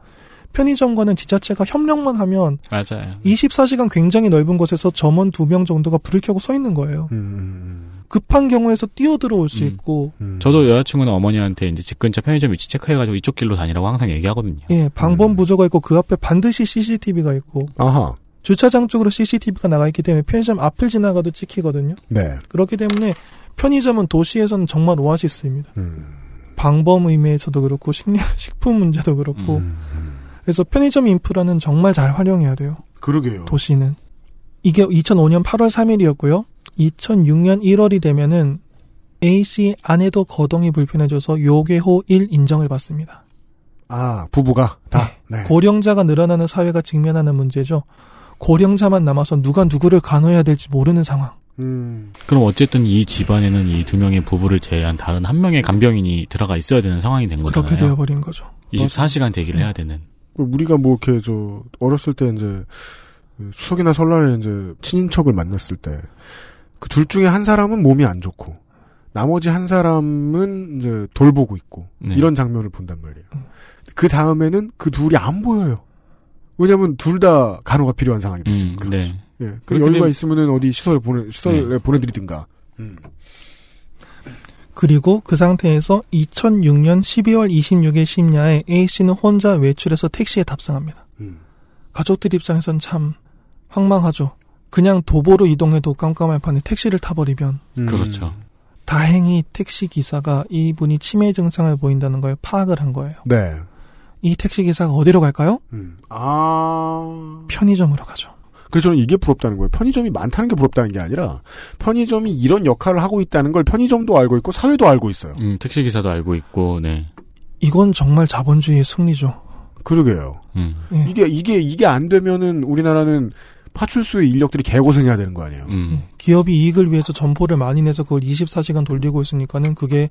[SPEAKER 7] 편의점과는 지자체가 협력만 하면
[SPEAKER 3] 맞아요.
[SPEAKER 7] 24시간 굉장히 넓은 곳에서 점원 두명 정도가 불을 켜고 서 있는 거예요.
[SPEAKER 2] 음,
[SPEAKER 7] 급한 경우에서 뛰어들어올 수
[SPEAKER 3] 음.
[SPEAKER 7] 있고,
[SPEAKER 2] 음.
[SPEAKER 3] 저도 여자친구는 어머니한테 이제 집 근처 편의점 위치 체크해가지고 이쪽 길로 다니라고 항상 얘기하거든요.
[SPEAKER 7] 예, 방범 부조가 있고 그 앞에 반드시 CCTV가 있고,
[SPEAKER 2] 아하.
[SPEAKER 7] 주차장 쪽으로 CCTV가 나가 있기 때문에 편의점 앞을 지나가도 찍히거든요.
[SPEAKER 2] 네.
[SPEAKER 7] 그렇기 때문에 편의점은 도시에서는 정말 오아시스입니다.
[SPEAKER 2] 음.
[SPEAKER 7] 방범 의미에서도 그렇고 식량 식품 문제도 그렇고
[SPEAKER 3] 음.
[SPEAKER 7] 그래서 편의점 인프라는 정말 잘 활용해야 돼요.
[SPEAKER 2] 그러게요.
[SPEAKER 7] 도시는 이게 2005년 8월 3일이었고요. 2006년 1월이 되면은 A 씨 아내도 거동이 불편해져서 요괴호 1 인정을 받습니다.
[SPEAKER 2] 아 부부가 다. 네.
[SPEAKER 7] 고령자가 늘어나는 사회가 직면하는 문제죠. 고령자만 남아서 누가 누구를 간호해야 될지 모르는 상황.
[SPEAKER 2] 음.
[SPEAKER 3] 그럼 어쨌든 이 집안에는 이 두 명의 부부를 제외한 다른 한 명의 간병인이 들어가 있어야 되는 상황이 된 거잖아요.
[SPEAKER 7] 그렇게 되어버린 거죠.
[SPEAKER 3] 24시간 대기를 해야 되는.
[SPEAKER 2] 우리가 뭐 이렇게 저 어렸을 때 이제 그 추석이나 설날에 이제 친인척을 만났을 때 그 둘 중에 한 사람은 몸이 안 좋고 나머지 한 사람은 이제 돌보고 있고
[SPEAKER 3] 네.
[SPEAKER 2] 이런 장면을 본단 말이에요. 그 다음에는 그 둘이 안 보여요. 왜냐면 둘 다 간호가 필요한 상황이 됐어요.
[SPEAKER 3] 음, 네.
[SPEAKER 2] 예. 그 여유가
[SPEAKER 3] 되면-
[SPEAKER 2] 있으면은 어디 시설에 보내 시설에
[SPEAKER 3] 네.
[SPEAKER 2] 보내드리든가. 음.
[SPEAKER 7] 그리고 그 상태에서 2006년 12월 26일 심야에 A 씨는 혼자 외출해서 택시에 탑승합니다.
[SPEAKER 2] 음.
[SPEAKER 7] 가족들 입장에선 참 황망하죠. 그냥 도보로 이동해도 깜깜할 판에 택시를 타버리면
[SPEAKER 2] 음.
[SPEAKER 3] 그렇죠.
[SPEAKER 7] 다행히 택시 기사가 이분이 치매 증상을 보인다는 걸 파악을 한 거예요.
[SPEAKER 2] 네.
[SPEAKER 7] 이 택시 기사가 어디로 갈까요?
[SPEAKER 2] 음. 아.
[SPEAKER 7] 편의점으로 가죠.
[SPEAKER 2] 그래서 저는 이게 부럽다는 거예요. 편의점이 많다는 게 부럽다는 게 아니라 편의점이 이런 역할을 하고 있다는 걸 편의점도 알고 있고 사회도 알고 있어요.
[SPEAKER 3] 음, 택시 기사도 알고 있고, 네.
[SPEAKER 7] 이건 정말 자본주의의 승리죠.
[SPEAKER 2] 그러게요.
[SPEAKER 3] 음,
[SPEAKER 7] 예.
[SPEAKER 2] 이게 이게 이게 안 되면은 우리나라는 파출소의 인력들이 개고생해야 되는 거 아니에요.
[SPEAKER 3] 음.
[SPEAKER 7] 기업이 이익을 위해서 점포를 많이 내서 그걸 24시간 돌리고 있으니까는 그게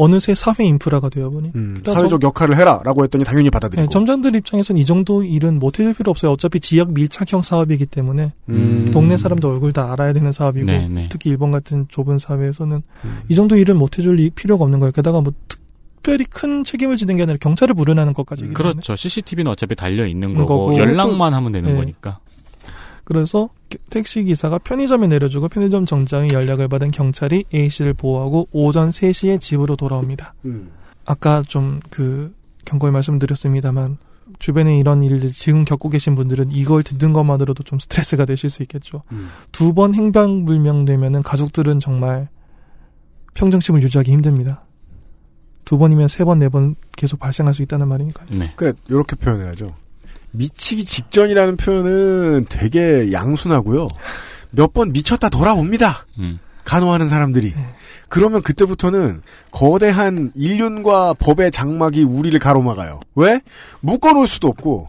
[SPEAKER 7] 어느새 사회 인프라가 되어버린.
[SPEAKER 2] 음, 사회적 역할을 해라라고 했더니 당연히 받아들이고.
[SPEAKER 7] 네, 점장들 입장에서는 이 정도 일은 못 해줄 필요 없어요. 어차피 지역 밀착형 사업이기 때문에
[SPEAKER 2] 음.
[SPEAKER 7] 동네 사람도 얼굴 다 알아야 되는 사업이고
[SPEAKER 3] 네, 네.
[SPEAKER 7] 특히 일본 같은 좁은 사회에서는
[SPEAKER 2] 음.
[SPEAKER 7] 이 정도 일은 못 해줄 이- 필요가 없는 거예요. 게다가 뭐 특별히 큰 책임을 지는 게 아니라 경찰을 부르는 것까지. 기
[SPEAKER 3] 그렇죠. CCTV는 어차피 달려 있는
[SPEAKER 7] 음,
[SPEAKER 3] 거고,
[SPEAKER 7] 거고,
[SPEAKER 3] 연락만 하면 되는
[SPEAKER 7] 네.
[SPEAKER 3] 거니까.
[SPEAKER 7] 그래서 택시 기사가 편의점에 내려주고 편의점 정장의 연락을 받은 경찰이 A 씨를 보호하고 오전 3시에 집으로 돌아옵니다.
[SPEAKER 2] 음.
[SPEAKER 7] 아까 좀 그 경고에 말씀드렸습니다만 주변에 이런 일들 지금 겪고 계신 분들은 이걸 듣는 것만으로도 좀 스트레스가 되실 수 있겠죠.
[SPEAKER 2] 음.
[SPEAKER 7] 두번 행방불명되면은 가족들은 정말 평정심을 유지하기 힘듭니다. 두 번이면 세 번, 네 번 계속 발생할 수 있다는 말이니까요.
[SPEAKER 3] 네.
[SPEAKER 2] 그러니까 이렇게 표현해야죠. 미치기 직전이라는 표현은 되게 양순하고요. 몇 번 미쳤다 돌아옵니다.
[SPEAKER 3] 음.
[SPEAKER 2] 간호하는 사람들이. 그러면 그때부터는 거대한 인륜과 법의 장막이 우리를 가로막아요. 왜? 묶어놓을 수도 없고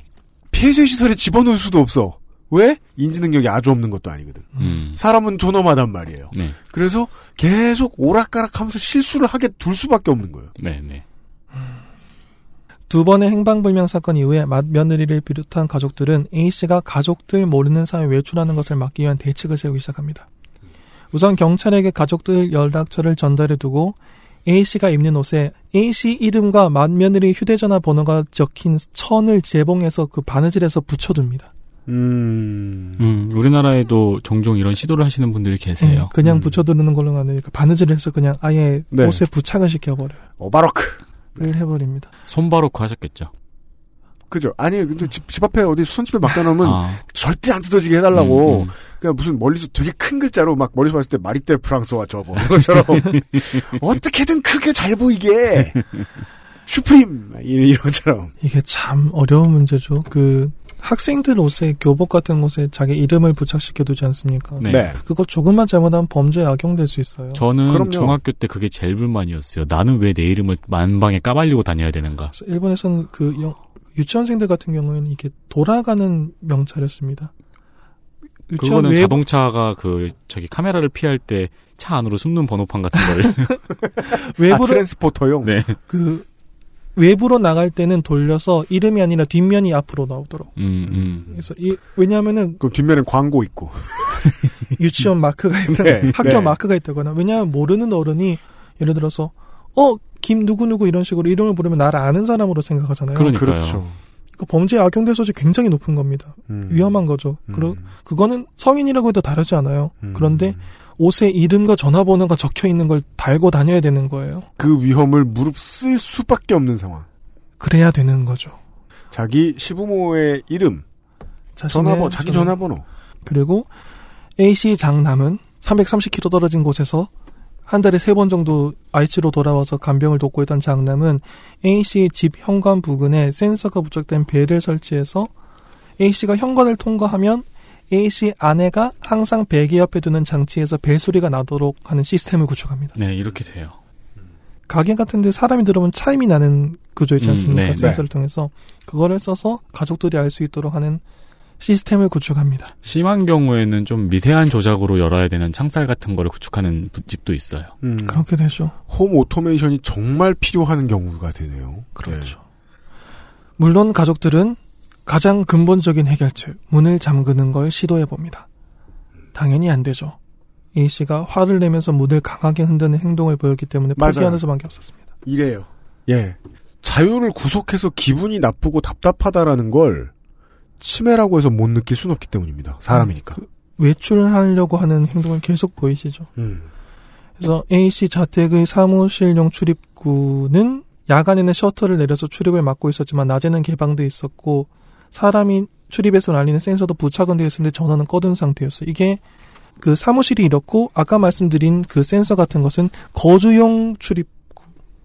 [SPEAKER 2] 폐쇄 시설에 집어넣을 수도 없어. 왜? 인지 능력이 아주 없는 것도 아니거든.
[SPEAKER 3] 음.
[SPEAKER 2] 사람은 존엄하단 말이에요.
[SPEAKER 3] 네.
[SPEAKER 2] 그래서 계속 오락가락하면서 실수를 하게 둘 수밖에 없는 거예요.
[SPEAKER 3] 네, 네.
[SPEAKER 7] 두 번의 행방불명 사건 이후에 맏 며느리를 비롯한 가족들은 A 씨가 가족들 모르는 사이에 외출하는 것을 막기 위한 대책을 세우기 시작합니다. 우선 경찰에게 가족들 연락처를 전달해 두고 A 씨가 입는 옷에 A 씨 이름과 맏 며느리 휴대전화 번호가 적힌 천을 재봉해서 그 바느질해서 붙여둡니다.
[SPEAKER 2] 음.
[SPEAKER 3] 음, 우리나라에도 종종 이런 시도를 하시는 분들이
[SPEAKER 7] 네,
[SPEAKER 3] 계세요.
[SPEAKER 7] 그냥
[SPEAKER 2] 음.
[SPEAKER 7] 붙여두는 걸로 아니니까 바느질을 해서 그냥 아예
[SPEAKER 2] 네.
[SPEAKER 7] 옷에 부착을 시켜버려요.
[SPEAKER 2] 오바로크.
[SPEAKER 7] 를 해버립니다.
[SPEAKER 3] 손바로크 하셨겠죠.
[SPEAKER 2] 그죠? 아니, 근데 집, 집 앞에 어디 수선집에 맡겨 놓으면
[SPEAKER 3] 아,
[SPEAKER 2] 절대 안 뜯어지게 해달라고.
[SPEAKER 3] 음, 음.
[SPEAKER 2] 그냥 무슨 멀리서 되게 큰 글자로 막 멀리서 봤을 때 마리떼 프랑스와 저거 이런 것처럼 어떻게든 크게 잘 보이게 슈프림 이- 이런 것처럼
[SPEAKER 7] 이게 참 어려운 문제죠. 그 학생들 옷에 교복 같은 곳에 자기 이름을 부착시켜 두지 않습니까?
[SPEAKER 3] 네.
[SPEAKER 2] 네.
[SPEAKER 7] 그거 조금만 잘못하면 범죄에 악용될 수 있어요.
[SPEAKER 3] 저는
[SPEAKER 2] 그럼요.
[SPEAKER 3] 중학교 때 그게 제일 불만이었어요. 나는 왜 내 이름을 만방에 까발리고 다녀야 되는가.
[SPEAKER 7] 일본에서는 그 영- 유치원생들 같은 경우에는 이게 돌아가는 명찰이었습니다.
[SPEAKER 3] 그거는
[SPEAKER 7] 외부
[SPEAKER 3] 자동차가 그 저기 카메라를 피할 때 차 안으로 숨는 번호판 같은 걸.
[SPEAKER 2] 아,
[SPEAKER 7] 외부로
[SPEAKER 2] 트랜스포터용
[SPEAKER 3] 네.
[SPEAKER 7] 그 외부로 나갈 때는 돌려서 이름이 아니라 뒷면이 앞으로 나오도록.
[SPEAKER 3] 음, 음.
[SPEAKER 7] 그래서 이 왜냐하면은
[SPEAKER 2] 그럼 뒷면엔 광고 있고
[SPEAKER 7] 유치원 마크가 있다,
[SPEAKER 2] 네,
[SPEAKER 7] 학교
[SPEAKER 2] 네.
[SPEAKER 7] 마크가 있다거나 왜냐하면 모르는 어른이 예를 들어서 어 김 누구 누구 이런 식으로 이름을 부르면 나를 아는 사람으로 생각하잖아요.
[SPEAKER 3] 그러니까요.
[SPEAKER 2] 그렇죠
[SPEAKER 7] 그 범죄에 악용될 소지 굉장히 높은 겁니다.
[SPEAKER 2] 음.
[SPEAKER 7] 위험한 거죠.
[SPEAKER 2] 음.
[SPEAKER 7] 그러, 그거는 성인이라고 해도 다르지 않아요.
[SPEAKER 2] 음.
[SPEAKER 7] 그런데 옷에 이름과 전화번호가 적혀 있는 걸 달고 다녀야 되는 거예요.
[SPEAKER 2] 그 위험을 무릅쓸 수밖에 없는 상황
[SPEAKER 7] 그래야 되는 거죠.
[SPEAKER 2] 자기 시부모의 이름 전화번호 자기
[SPEAKER 7] 전화-
[SPEAKER 2] 전화번호
[SPEAKER 7] 그리고 A씨 장남은 330km 떨어진 곳에서 한 달에 세 번 정도愛知로 돌아와서 간병을 돕고 있던 장남은 A씨의 집 현관 부근에 센서가 부착된 벨을 설치해서 A씨가 현관을 통과하면 A씨 아내가 항상 베개 옆에 두는 장치에서 벨 소리가 나도록 하는 시스템을 구축합니다.
[SPEAKER 3] 네, 이렇게 돼요.
[SPEAKER 7] 가게 같은데 사람이 들어오면 차임이 나는 구조 있지
[SPEAKER 3] 음,
[SPEAKER 7] 않습니까?
[SPEAKER 3] 네,
[SPEAKER 7] 센서를 통해서 그거를 써서 가족들이 알 수 있도록 하는 시스템을 구축합니다.
[SPEAKER 3] 심한 경우에는 좀 미세한 조작으로 열어야 되는 창살 같은 거를 구축하는 집도 있어요.
[SPEAKER 2] 음.
[SPEAKER 7] 그렇게 되죠.
[SPEAKER 2] 홈 오토메이션이 정말 필요한 경우가 되네요
[SPEAKER 7] 그렇죠. 물론 가족들은 가장 근본적인 해결책, 문을 잠그는 걸 시도해 봅니다. 당연히 안 되죠. A 씨가 화를 내면서 문을 강하게 흔드는 행동을 보였기 때문에
[SPEAKER 2] 맞아요.
[SPEAKER 7] 포기하는 수밖에 없었습니다.
[SPEAKER 2] 이래요. 예. 자유를 구속해서 기분이 나쁘고 답답하다라는 걸 치매라고 해서 못 느낄 수는 없기 때문입니다. 사람이니까.
[SPEAKER 7] 그 외출하려고 하는 행동을 계속 보이시죠.
[SPEAKER 2] 음.
[SPEAKER 7] 그래서 A 씨 자택의 사무실용 출입구는 야간에는 셔터를 내려서 출입을 막고 있었지만 낮에는 개방돼 있었고 사람이 출입해서 날리는 센서도 부착은 되어 있었는데 전원은 꺼둔 상태였어요. 이게 그 사무실이 이렇고 아까 말씀드린 그 센서 같은 것은 거주용 출입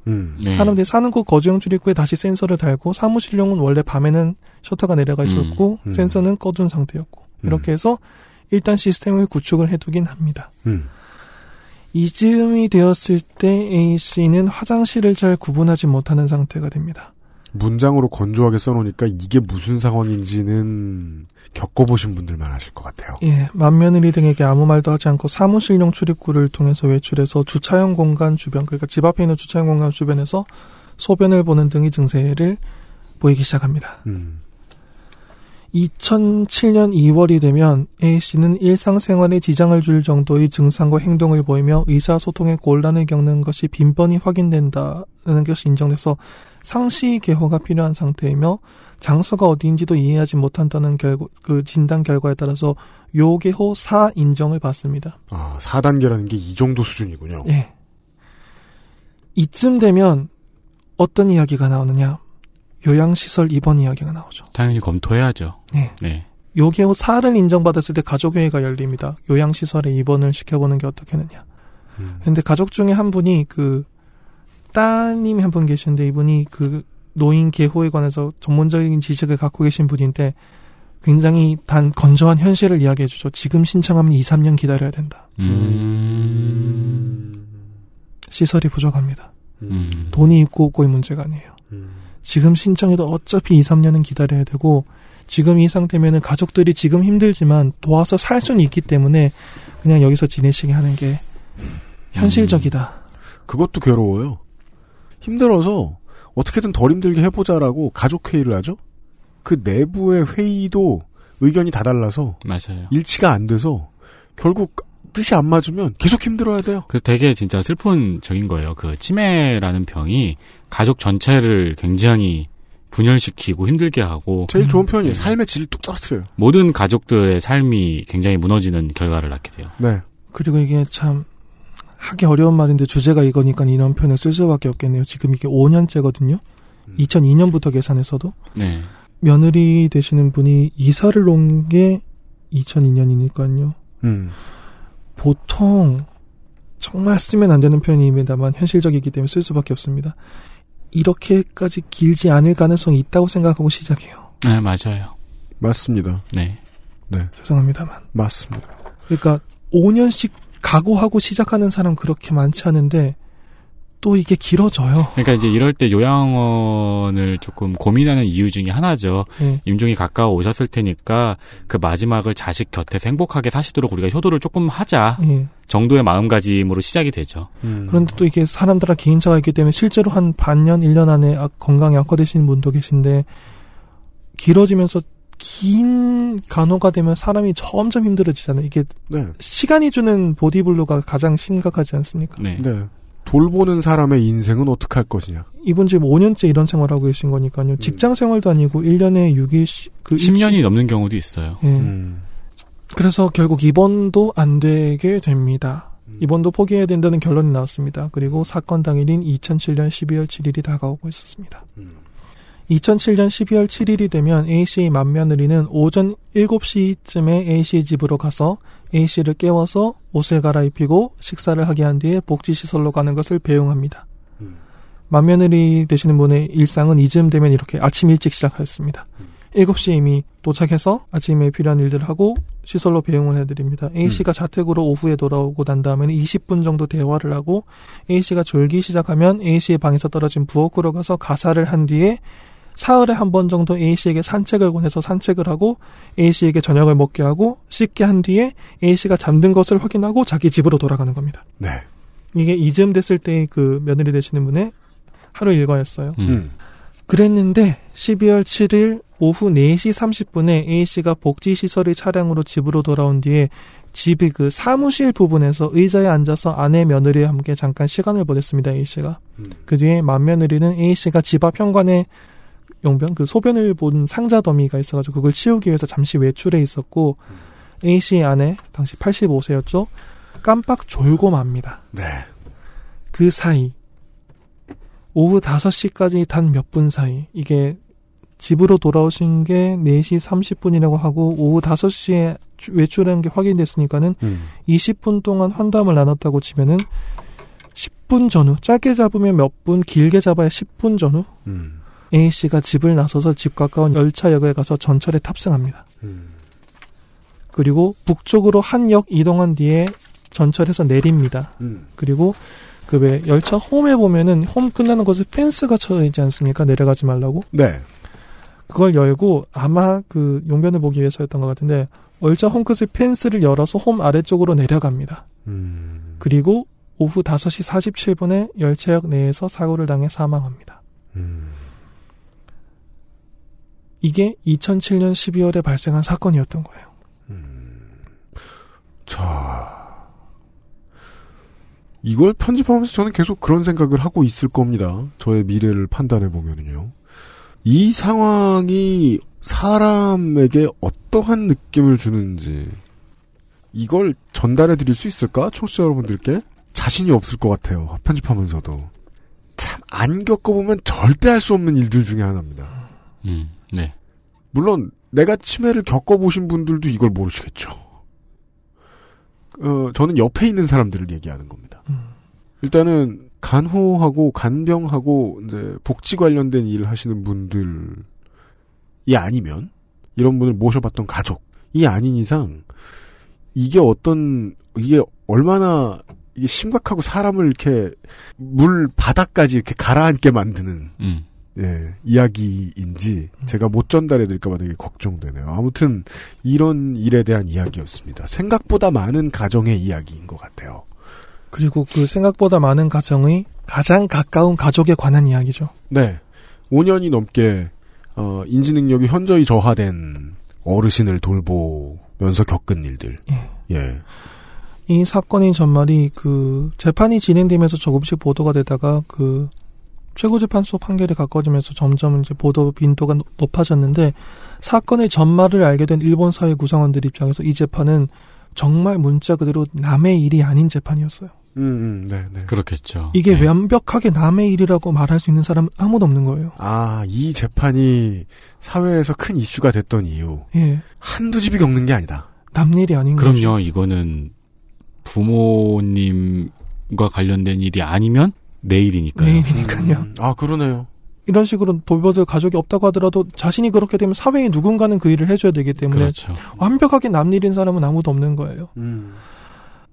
[SPEAKER 2] 음.
[SPEAKER 3] 네.
[SPEAKER 7] 사람들이 사는 곳 거주용 출입구에 다시 센서를 달고 사무실용은 원래 밤에는 셔터가 내려가 있었고
[SPEAKER 2] 음. 음.
[SPEAKER 7] 센서는 꺼둔 상태였고 이렇게 해서 일단 시스템을 구축을 해두긴 합니다.
[SPEAKER 2] 음.
[SPEAKER 7] 이즈음이 되었을 때 A씨는 화장실을 잘 구분하지 못하는 상태가 됩니다.
[SPEAKER 2] 문장으로 건조하게 써놓으니까 이게 무슨 상황인지는 겪어보신 분들만 아실 것 같아요.
[SPEAKER 7] 예, 맏며느리 등에게 아무 말도 하지 않고 사무실용 출입구를 통해서 외출해서 주차용 공간 주변, 그러니까 집 앞에 있는 주차용 공간 주변에서 소변을 보는 등의 증세를 보이기 시작합니다.
[SPEAKER 2] 음.
[SPEAKER 7] 2007년 2월이 되면 A씨는 일상생활에 지장을 줄 정도의 증상과 행동을 보이며 의사소통에 곤란을 겪는 것이 빈번히 확인된다는 것이 인정돼서 상시 개호가 필요한 상태이며 장소가 어디인지도 이해하지 못한다는 결과, 그 진단 결과에 따라서 요개호 4 인정을 받습니다.
[SPEAKER 2] 아, 4단계라는 게 이 정도 수준이군요.
[SPEAKER 7] 예. 이쯤 되면 어떤 이야기가 나오느냐? 요양시설 입원 이야기가 나오죠.
[SPEAKER 3] 당연히 검토해야죠.
[SPEAKER 7] 네.
[SPEAKER 3] 네.
[SPEAKER 7] 요개호 4를 인정받았을 때 가족회의가 열립니다. 요양시설에 입원을 시켜보는 게 어떻겠느냐.
[SPEAKER 2] 음.
[SPEAKER 7] 근데 가족 중에 한 분이 그 따님이 한 분 계신데 이분이 그 노인 개호에 관해서 전문적인 지식을 갖고 계신 분인데 굉장히 단 건조한 현실을 이야기해 주죠. 지금 신청하면 2, 3년 기다려야 된다.
[SPEAKER 3] 음.
[SPEAKER 7] 시설이 부족합니다.
[SPEAKER 3] 음.
[SPEAKER 7] 돈이 있고 없고의 문제가 아니에요.
[SPEAKER 2] 음.
[SPEAKER 7] 지금 신청해도 어차피 2, 3년은 기다려야 되고 지금 이 상태면은 가족들이 지금 힘들지만 도와서 살 수는 있기 때문에 그냥 여기서 지내시게 하는 게 현실적이다.
[SPEAKER 2] 그것도 괴로워요. 힘들어서 어떻게든 덜 힘들게 해보자라고 가족 회의를 하죠. 그 내부의 회의도 의견이 다 달라서
[SPEAKER 3] 맞아요.
[SPEAKER 2] 일치가 안 돼서 결국 뜻이 안 맞으면 계속 힘들어야 돼요.
[SPEAKER 3] 그래서 되게 진짜 슬픈 적인 거예요. 그 치매라는 병이 가족 전체를 굉장히 분열시키고 힘들게 하고
[SPEAKER 2] 제일 좋은 표현이에요.
[SPEAKER 3] 네.
[SPEAKER 2] 삶의 질을 뚝 떨어뜨려요.
[SPEAKER 3] 모든 가족들의 삶이 굉장히 무너지는 결과를 낳게 돼요.
[SPEAKER 2] 네.
[SPEAKER 7] 그리고 이게 참 하기 어려운 말인데 주제가 이거니까 이런 표현을 쓸 수밖에 없겠네요. 지금 이게 5년째거든요. 2002년부터 계산해서도
[SPEAKER 3] 네.
[SPEAKER 7] 며느리 되시는 분이 이사를 온 게 2002년이니까요.
[SPEAKER 2] 음.
[SPEAKER 7] 보통 정말 쓰면 안 되는 표현입니다만 현실적이기 때문에 쓸 수밖에 없습니다. 이렇게까지 길지 않을 가능성이 있다고 생각하고 시작해요.
[SPEAKER 3] 네, 맞아요.
[SPEAKER 2] 맞습니다.
[SPEAKER 3] 네.
[SPEAKER 2] 네.
[SPEAKER 7] 죄송합니다만.
[SPEAKER 2] 맞습니다.
[SPEAKER 7] 그러니까 5년씩 각오하고 시작하는 사람 그렇게 많지 않은데 또 이게 길어져요.
[SPEAKER 3] 그러니까 이제 이럴 때 요양원을 조금 고민하는 이유 중에 하나죠.
[SPEAKER 7] 네.
[SPEAKER 3] 임종이 가까워 오셨을 테니까 그 마지막을 자식 곁에서 행복하게 사시도록 우리가 효도를 조금 하자
[SPEAKER 7] 예.
[SPEAKER 3] 정도의 마음가짐으로 시작이 되죠.
[SPEAKER 2] 음.
[SPEAKER 7] 그런데 또 이게 사람들과 개인차가 있기 때문에 실제로 한 반년, 1년 안에 악- 건강이 악화되시는 분도 계신데 길어지면서 긴 간호가 되면 사람이 점점 힘들어지잖아요. 이게
[SPEAKER 2] 네.
[SPEAKER 7] 시간이 주는 보디블로가 가장 심각하지 않습니까?
[SPEAKER 3] 네.
[SPEAKER 2] 네. 돌보는 사람의 인생은 어떻게 할 것이냐.
[SPEAKER 7] 이분 지금 5년째 이런 생활하고 계신 거니까요. 직장 생활도 아니고 1년에 6일, 그
[SPEAKER 3] 10년이 넘는 경우도 있어요.
[SPEAKER 7] 예.
[SPEAKER 2] 음.
[SPEAKER 7] 그래서 결국 입원도 안 되게 됩니다. 입원도 포기해야 된다는 결론이 나왔습니다. 그리고 사건 당일인 2007년 12월 7일이 다가오고 있었습니다. 2007년 12월 7일이 되면 A씨의 맏며느리는 오전 7시쯤에 A씨의 집으로 가서 A씨를 깨워서 옷을 갈아입히고 식사를 하게 한 뒤에 복지시설로 가는 것을 배웅합니다. 맏며느리 되시는 분의 일상은 이쯤 되면 이렇게 아침 일찍 시작하였습니다. 7시에 이미 도착해서 아침에 필요한 일들을 하고 시설로 배웅을 해드립니다. A씨가 자택으로 오후에 돌아오고 난 다음에는 20분 정도 대화를 하고 A씨가 졸기 시작하면 A씨의 방에서 떨어진 부엌으로 가서 가사를 한 뒤에 사흘에 한 번 정도 A씨에게 산책을 권해서 산책을 하고 A씨에게 저녁을 먹게 하고 씻게 한 뒤에 A씨가 잠든 것을 확인하고 자기 집으로 돌아가는 겁니다.
[SPEAKER 2] 네.
[SPEAKER 7] 이게 이쯤 됐을 때 그 며느리 되시는 분의 하루 일과였어요.
[SPEAKER 3] 음.
[SPEAKER 7] 그랬는데 12월 7일 오후 4시 30분에 A씨가 복지시설의 차량으로 집으로 돌아온 뒤에 집의 그 사무실 부분에서 의자에 앉아서 아내 며느리와 함께 잠깐 시간을 보냈습니다. A씨가. 그 뒤에 맏며느리는 A씨가 집 앞 현관에 용변 그 소변을 본 상자 더미가 있어가지고 그걸 치우기 위해서 잠시 외출해 있었고 A씨의 아내 당시 85세였죠. 깜빡 졸고 맙니다.
[SPEAKER 2] 네.
[SPEAKER 7] 그 사이 오후 5시까지 단 몇 분 사이 이게 집으로 돌아오신 게 4시 30분이라고 하고 오후 5시에 주- 외출한 게 확인됐으니까는
[SPEAKER 2] 음.
[SPEAKER 7] 20분 동안 환담을 나눴다고 치면은 10분 전후 짧게 잡으면 몇 분 길게 잡아야 10분 전후
[SPEAKER 2] 음.
[SPEAKER 7] A씨가 집을 나서서 집 가까운 열차역에 가서 전철에 탑승합니다.
[SPEAKER 2] 음.
[SPEAKER 7] 그리고 북쪽으로 한 역 이동한 뒤에 전철에서 내립니다.
[SPEAKER 2] 음.
[SPEAKER 7] 그리고 그 왜 열차 홈에 보면은 홈 끝나는 곳에 펜스가 쳐져 있지 않습니까? 내려가지 말라고.
[SPEAKER 2] 네.
[SPEAKER 7] 그걸 열고 아마 그 용변을 보기 위해서였던 것 같은데 열차 홈 끝의 펜스를 열어서 홈 아래쪽으로 내려갑니다.
[SPEAKER 2] 음.
[SPEAKER 7] 그리고 오후 5시 47분에 열차역 내에서 사고를 당해 사망합니다.
[SPEAKER 2] 음.
[SPEAKER 7] 이게 2007년 12월에 발생한 사건이었던 거예요.
[SPEAKER 2] 자. 이걸 편집하면서 저는 계속 그런 생각을 하고 있을 겁니다. 저의 미래를 판단해 보면은요. 이 상황이 사람에게 어떠한 느낌을 주는지 이걸 전달해 드릴 수 있을까? 청취자 여러분들께 자신이 없을 것 같아요. 편집하면서도 참 안 겪어보면 절대 할 수 없는 일들 중에 하나입니다.
[SPEAKER 3] 음, 네.
[SPEAKER 2] 물론 내가 치매를 겪어보신 분들도 이걸 모르시겠죠. 어, 저는 옆에 있는 사람들을 얘기하는 겁니다. 일단은 간호하고 간병하고 이제 복지 관련된 일을 하시는 분들이 아니면 이런 분을 모셔봤던 가족이 아닌 이상 이게 어떤 이게 얼마나 이게 심각하고 사람을 이렇게 물 바닥까지 이렇게 가라앉게 만드는
[SPEAKER 3] 음.
[SPEAKER 2] 예, 이야기인지 제가 못 전달해드릴까봐 되게 걱정되네요. 아무튼 이런 일에 대한 이야기였습니다. 생각보다 많은 가정의 이야기인 것 같아요.
[SPEAKER 7] 그리고 그 생각보다 많은 가정의 가장 가까운 가족에 관한 이야기죠.
[SPEAKER 2] 네, 5년이 넘게 어, 인지 능력이 현저히 저하된 어르신을 돌보면서 겪은 일들. 예.
[SPEAKER 7] 이 사건의 전말이 그 재판이 진행되면서 조금씩 보도가 되다가 그 최고재판소 판결이 가까워지면서 점점 이제 보도 빈도가 노- 높아졌는데 사건의 전말을 알게 된 일본 사회 구성원들 입장에서 이 재판은 정말 문자 그대로 남의 일이 아닌 재판이었어요.
[SPEAKER 2] 음, 음, 네, 네.
[SPEAKER 3] 그렇겠죠.
[SPEAKER 7] 이게
[SPEAKER 3] 네.
[SPEAKER 7] 완벽하게 남의 일이라고 말할 수 있는 사람 아무도 없는 거예요.
[SPEAKER 2] 아, 이 재판이 사회에서 큰 이슈가 됐던 이유.
[SPEAKER 7] 예.
[SPEAKER 2] 한두 집이 겪는 게 아니다.
[SPEAKER 7] 남 일이 아닌 거죠.
[SPEAKER 3] 그럼요, 이거는 부모님과 관련된 일이 아니면 내일이니까요.
[SPEAKER 7] 내일이니까요.
[SPEAKER 2] 아, 그러네요.
[SPEAKER 7] 이런 식으로 돌봐줄 가족이 없다고 하더라도 자신이 그렇게 되면 사회에 누군가는 그 일을 해줘야 되기 때문에
[SPEAKER 3] 그렇죠.
[SPEAKER 7] 완벽하게 남일인 사람은 아무도 없는 거예요.
[SPEAKER 2] 음.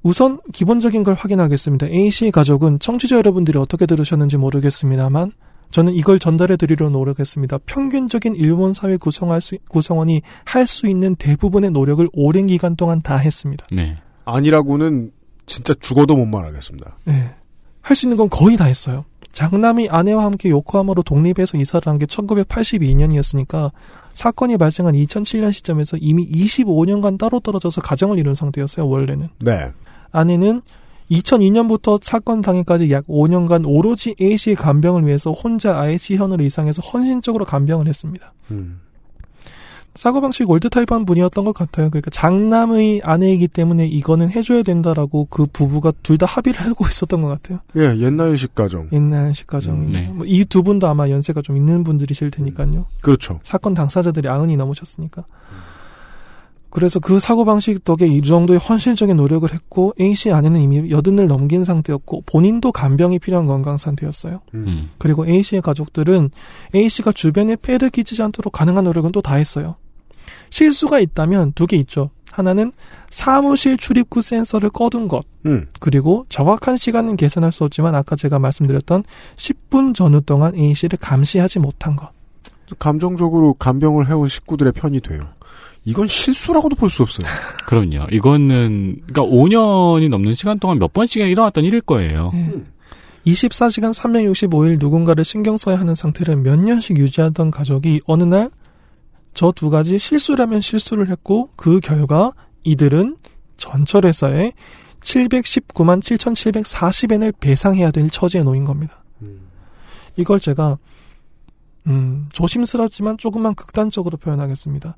[SPEAKER 7] 우선 기본적인 걸 확인하겠습니다. A씨 가족은 청취자 여러분들이 어떻게 들으셨는지 모르겠습니다만 저는 이걸 전달해 드리려 노력했습니다. 평균적인 일본 사회 구성할 수, 구성원이 할 수 있는 대부분의 노력을 오랜 기간 동안 다 했습니다.
[SPEAKER 3] 네.
[SPEAKER 2] 아니라고는 진짜 죽어도 못 말하겠습니다.
[SPEAKER 7] 네. 할 수 있는 건 거의 다 했어요. 장남이 아내와 함께 요코하마로 독립해서 이사를 한 게 1982년이었으니까 사건이 발생한 2007년 시점에서 이미 25년간 따로 떨어져서 가정을 이룬 상태였어요, 원래는.
[SPEAKER 2] 네.
[SPEAKER 7] 아내는 2002년부터 사건 당일까지 약 5년간 오로지 A씨의 간병을 위해서 혼자 아예 시현으로 이상해서 헌신적으로 간병을 했습니다.
[SPEAKER 2] 음.
[SPEAKER 7] 사고방식 올드타입한 분이었던 것 같아요. 그러니까 장남의 아내이기 때문에 이거는 해줘야 된다라고 그 부부가 둘 다 합의를 하고 있었던 것 같아요.
[SPEAKER 2] 예, 옛날식 가정.
[SPEAKER 7] 옛날식 가정이.
[SPEAKER 3] 네.
[SPEAKER 7] 뭐 이두 분도 아마 연세가 좀 있는 분들이실 테니까요.
[SPEAKER 2] 그렇죠.
[SPEAKER 7] 사건 당사자들이 아흔이 넘으셨으니까. 그래서 그 사고방식 덕에 이 정도의 헌신적인 노력을 했고 A씨 아내는 이미 여든을 넘긴 상태였고 본인도 간병이 필요한 건강 상태였어요.
[SPEAKER 3] 음.
[SPEAKER 7] 그리고 A씨의 가족들은 A씨가 주변에 폐를 끼치지 않도록 가능한 노력은 또 다 했어요. 실수가 있다면 두 개 있죠. 하나는 사무실 출입구 센서를 꺼둔 것.
[SPEAKER 2] 음.
[SPEAKER 7] 그리고 정확한 시간은 계산할 수 없지만 아까 제가 말씀드렸던 10분 전후 동안 A씨를 감시하지 못한 것.
[SPEAKER 2] 감정적으로 간병을 해온 식구들의 편이 돼요. 이건 실수라고도 볼 수 없어요.
[SPEAKER 3] 그럼요. 이거는 그러니까 5년이 넘는 시간 동안 몇 번씩 일어났던 일일 거예요.
[SPEAKER 7] 24시간 365일 누군가를 신경 써야 하는 상태를 몇 년씩 유지하던 가족이 어느 날 저 두 가지 실수라면 실수를 했고 그 결과 이들은 전철 회사에 719만 7,740엔을 배상해야 될 처지에 놓인 겁니다. 이걸 제가 음, 조심스럽지만 조금만 극단적으로 표현하겠습니다.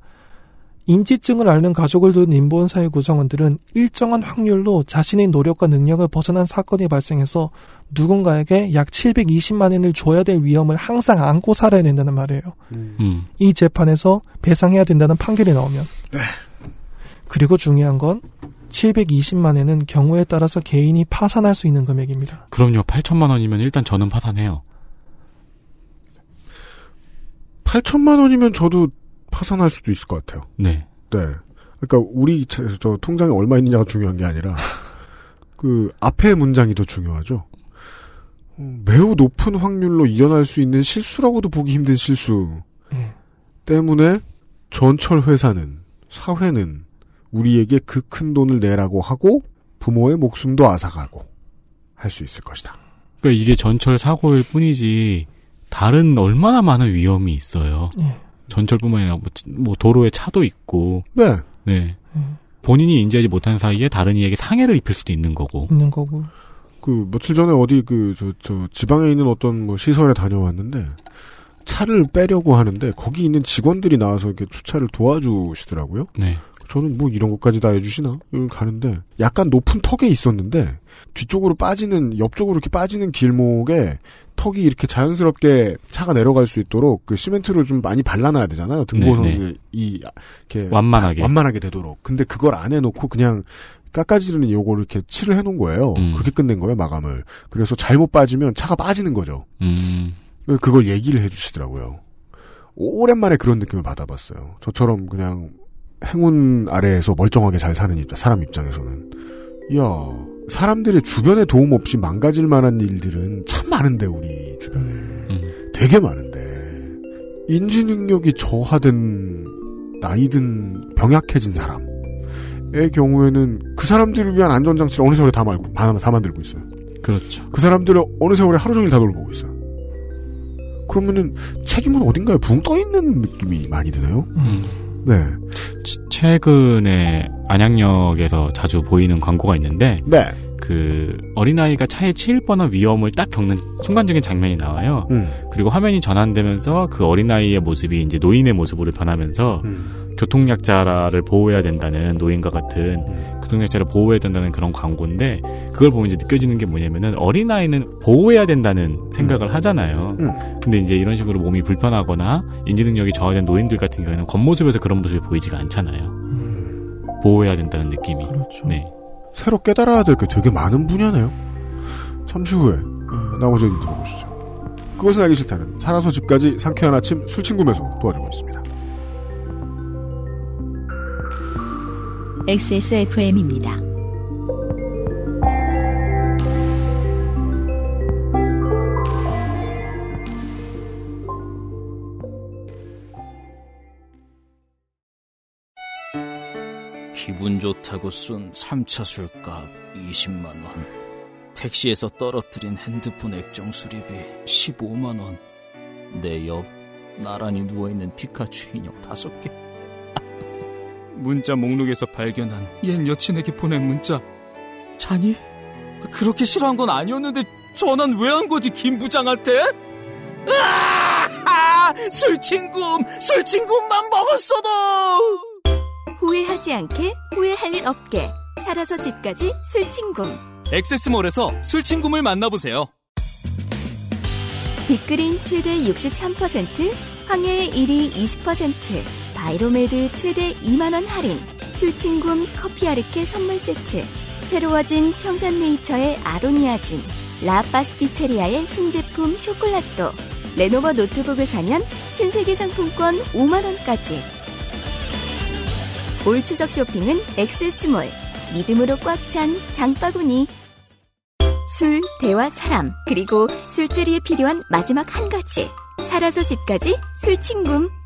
[SPEAKER 7] 인지증을 앓는 가족을 둔 인본 사회 구성원들은 일정한 확률로 자신의 노력과 능력을 벗어난 사건이 발생해서 누군가에게 약 720만 엔을 줘야 될 위험을 항상 안고 살아야 된다는 말이에요.
[SPEAKER 3] 음.
[SPEAKER 7] 이 재판에서 배상해야 된다는 판결이 나오면. 그리고 중요한 건 720만 엔은 경우에 따라서 개인이 파산할 수 있는 금액입니다.
[SPEAKER 3] 그럼요. 8천만 원이면 일단 저는 파산해요.
[SPEAKER 2] 8천만 원이면 저도 파산할 수도 있을 것 같아요.
[SPEAKER 3] 네.
[SPEAKER 2] 네. 그러니까 우리 저, 저 통장에 얼마 있느냐가 중요한 게 아니라 그 앞에 문장이 더 중요하죠. 어, 매우 높은 확률로 일어날 수 있는 실수라고도 보기 힘든 실수
[SPEAKER 7] 예.
[SPEAKER 2] 때문에 전철 회사는 사회는 우리에게 그 큰 돈을 내라고 하고 부모의 목숨도 앗아가고 할 수 있을 것이다.
[SPEAKER 3] 그러니까 이게 전철 사고일 뿐이지 다른 얼마나 많은 위험이 있어요.
[SPEAKER 7] 예.
[SPEAKER 3] 전철뿐만 아니라 뭐, 치- 뭐 도로에 차도 있고,
[SPEAKER 2] 네.
[SPEAKER 3] 네.
[SPEAKER 7] 음.
[SPEAKER 3] 본인이 인지하지 못한 사이에 다른 이에게 상해를 입힐 수도 있는 거고.
[SPEAKER 7] 있는 거고.
[SPEAKER 2] 그 며칠 전에 어디 그 저 저 지방에 있는 어떤 뭐 시설에 다녀왔는데 차를 빼려고 하는데 거기 있는 직원들이 나와서 이렇게 주차를 도와주시더라고요.
[SPEAKER 3] 네.
[SPEAKER 2] 저는 뭐 이런 것까지 다 해주시나? 이런 가는데 약간 높은 턱에 있었는데 뒤쪽으로 빠지는 옆쪽으로 이렇게 빠지는 길목에 턱이 이렇게 자연스럽게 차가 내려갈 수 있도록 그 시멘트를 좀 많이 발라놔야 되잖아요. 등고선이
[SPEAKER 3] 네,
[SPEAKER 2] 이 이렇게
[SPEAKER 3] 완만하게.
[SPEAKER 2] 완만하게 되도록. 근데 그걸 안 해놓고 그냥 깎아지르는 요거를 이렇게 칠을 해놓은 거예요.
[SPEAKER 3] 음.
[SPEAKER 2] 그렇게 끝낸 거예요 마감을. 그래서 잘못 빠지면 차가 빠지는 거죠.
[SPEAKER 3] 음.
[SPEAKER 2] 그걸 얘기를 해주시더라고요. 오랜만에 그런 느낌을 받아봤어요. 저처럼 그냥 행운 아래에서 멀쩡하게 잘 사는 입장, 사람 입장에서는. 이야, 사람들의 주변에 도움 없이 망가질 만한 일들은 참 많은데, 우리 주변에.
[SPEAKER 3] 음.
[SPEAKER 2] 되게 많은데. 인지 능력이 저하된, 나이든 병약해진 사람의 경우에는 그 사람들을 위한 안전장치를 어느 세월에 다 말고, 다, 다 만들고 있어요.
[SPEAKER 3] 그렇죠.
[SPEAKER 2] 그 사람들을 어느 세월에 하루 종일 다 돌보고 있어요. 그러면은 책임은 어딘가에 붕 떠 있는 느낌이 많이 드네요.
[SPEAKER 3] 음.
[SPEAKER 2] 네.
[SPEAKER 3] 치- 최근에 안양역에서 자주 보이는 광고가 있는데
[SPEAKER 2] 네.
[SPEAKER 3] 그 어린아이가 차에 치일 뻔한 위험을 딱 겪는 순간적인 장면이 나와요.
[SPEAKER 2] 음.
[SPEAKER 3] 그리고 화면이 전환되면서 그 어린아이의 모습이 이제 노인의 모습으로 변하면서
[SPEAKER 2] 음.
[SPEAKER 3] 교통약자를 보호해야 된다는 노인과 같은 교통약자를 보호해야 된다는 그런 광고인데 그걸 보면 이제 느껴지는 게 뭐냐면은 어린아이는 보호해야 된다는 생각을 하잖아요.
[SPEAKER 2] 음.
[SPEAKER 3] 근데 이제 이런 식으로 몸이 불편하거나 인지 능력이 저하된 노인들 같은 경우에는 겉모습에서 그런 모습이 보이지가 않잖아요. 보호해야 된다는 느낌이.
[SPEAKER 7] 그렇죠.
[SPEAKER 3] 네.
[SPEAKER 2] 새로 깨달아야 될 게 되게 많은 분야네요. 잠시 후에 어, 나머지 얘기 들어보시죠. 그것은 알기 싫다는 살아서 집까지 상쾌한 아침 술친구에서 도와주고 있습니다.
[SPEAKER 1] XSFM입니다.
[SPEAKER 11] 기분 좋다고 쓴 3차 술값 20만원. 택시에서 떨어뜨린 핸드폰 액정 수리비 15만원. 내 옆 나란히 누워있는 피카츄 인형 5개. 문자 목록에서 발견한 옛 여친에게 보낸 문자. 자니? 그렇게 싫어한 건 아니었는데 전화는 왜 한 거지 김 부장한테? 아! 술친구! 술친구만 먹었어도!
[SPEAKER 5] 후회하지 않게 후회할 일 없게 살아서 집까지 술친구
[SPEAKER 11] 엑세스몰에서 술친구를 만나보세요.
[SPEAKER 5] 빅그린 최대 63% 황해의 1위 20% 바이로메드 최대 2만원 할인 술친구 커피 아르케 선물 세트 새로워진 평산네이처의 아로니아진 라파스티체리아의 신제품 쇼콜라또 레노버 노트북을 사면 신세계 상품권 5만원까지. 올 추석 쇼핑은 엑세스몰 믿음으로 꽉 찬 장바구니. 술, 대화, 사람 그리고 술자리에 필요한 마지막 한 가지. 살아서 집까지 술친구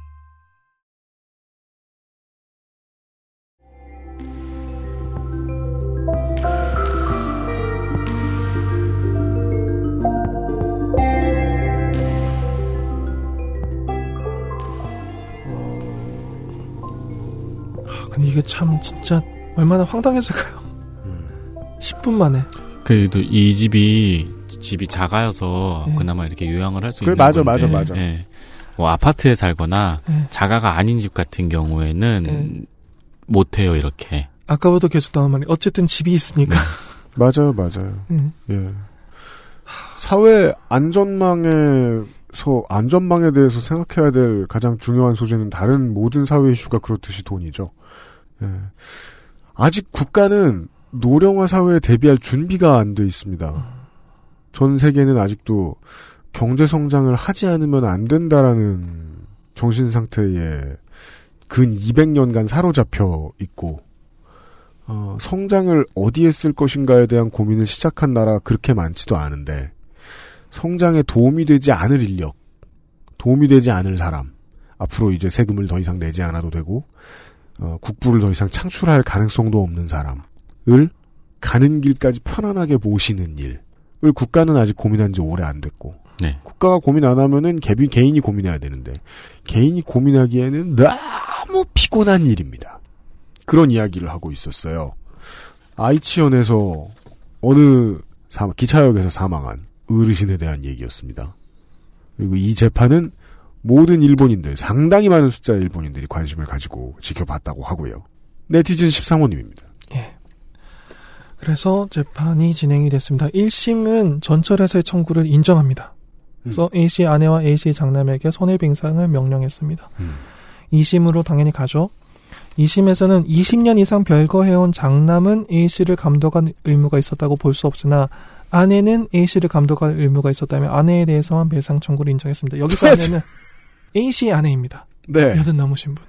[SPEAKER 7] 근데 이게 참 진짜 얼마나 황당했을까요? 10분 만에.
[SPEAKER 3] 그래도 이 집이 집이 작아서
[SPEAKER 7] 네.
[SPEAKER 3] 그나마 이렇게 요양을 할수
[SPEAKER 2] 그래,
[SPEAKER 3] 있는
[SPEAKER 2] 맞아,
[SPEAKER 3] 건데,
[SPEAKER 2] 맞아, 맞아.
[SPEAKER 3] 예. 뭐 아파트에 살거나
[SPEAKER 7] 네.
[SPEAKER 3] 자가가 아닌 집 같은 경우에는
[SPEAKER 7] 네.
[SPEAKER 3] 못 해요 이렇게.
[SPEAKER 7] 아까부터 계속 나온 말이 어쨌든 집이 있으니까.
[SPEAKER 2] 맞아요, 맞아요.
[SPEAKER 7] 음.
[SPEAKER 2] 예. 사회 안전망에서 안전망에 대해서 생각해야 될 가장 중요한 소재는 다른 모든 사회 이슈가 그렇듯이 돈이죠. 예. 아직 국가는 노령화 사회에 대비할 준비가 안 돼 있습니다. 전 세계는 아직도 경제 성장을 하지 않으면 안 된다라는 정신 상태에 근 200년간 사로잡혀 있고 어, 성장을 어디에 쓸 것인가에 대한 고민을 시작한 나라 그렇게 많지도 않은데 성장에 도움이 되지 않을 인력, 도움이 되지 않을 사람, 앞으로 이제 세금을 더 이상 내지 않아도 되고 어, 국부를 더 이상 창출할 가능성도 없는 사람을 가는 길까지 편안하게 모시는 일을 국가는 아직 고민한 지 오래 안 됐고
[SPEAKER 3] 네.
[SPEAKER 2] 국가가 고민 안 하면은 개비 개인이 고민해야 되는데 개인이 고민하기에는 너무 피곤한 일입니다. 그런 이야기를 하고 있었어요. 아이치현에서 어느 사- 기차역에서 사망한 어르신에 대한 얘기였습니다. 그리고 이 재판은 모든 일본인들, 상당히 많은 숫자의 일본인들이 관심을 가지고 지켜봤다고 하고요. 네티즌 13호님입니다.
[SPEAKER 7] 그래서 재판이 진행이 됐습니다. 1심은 전철회사의 청구를 인정합니다. 그래서 A씨 아내와 A씨 장남에게 손해배상을 명령했습니다.
[SPEAKER 2] 음.
[SPEAKER 7] 2심으로 당연히 가죠. 2심에서는 20년 이상 별거해온 장남은 A씨를 감독한 의무가 있었다고 볼 수 없으나 아내는 A씨를 감독할 의무가 있었다며 아내에 대해서만 배상 청구를 인정했습니다. 여기서 아내는 A씨 아내입니다.
[SPEAKER 2] 네.
[SPEAKER 7] 여든 넘으신 분.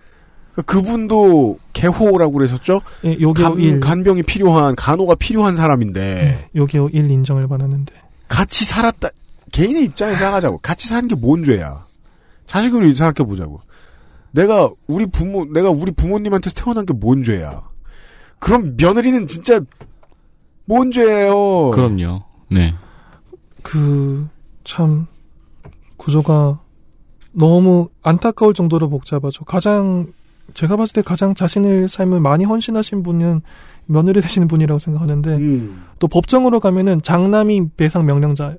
[SPEAKER 2] 그분도 개호라고 그러셨죠?
[SPEAKER 7] 예, 요게오
[SPEAKER 2] 간,
[SPEAKER 7] 1.
[SPEAKER 2] 간병이 필요한, 간호가 필요한 사람인데,
[SPEAKER 7] 네, 요게오 1 인정을 받았는데.
[SPEAKER 2] 같이 살았다, 개인의 입장에서 생각하자고. 같이 사는 게 뭔 죄야? 자식으로 생각해보자고. 내가 우리 부모, 내가 우리 부모님한테 태어난 게 뭔 죄야? 그럼 며느리는 진짜 뭔 죄예요?
[SPEAKER 3] 그럼요. 네.
[SPEAKER 7] 그, 참, 구조가 너무 안타까울 정도로 복잡하죠. 가장, 제가 봤을 때 가장 자신의 삶을 많이 헌신하신 분은 며느리 되시는 분이라고 생각하는데,
[SPEAKER 2] 음.
[SPEAKER 7] 또 법정으로 가면은 장남이 배상 명령자,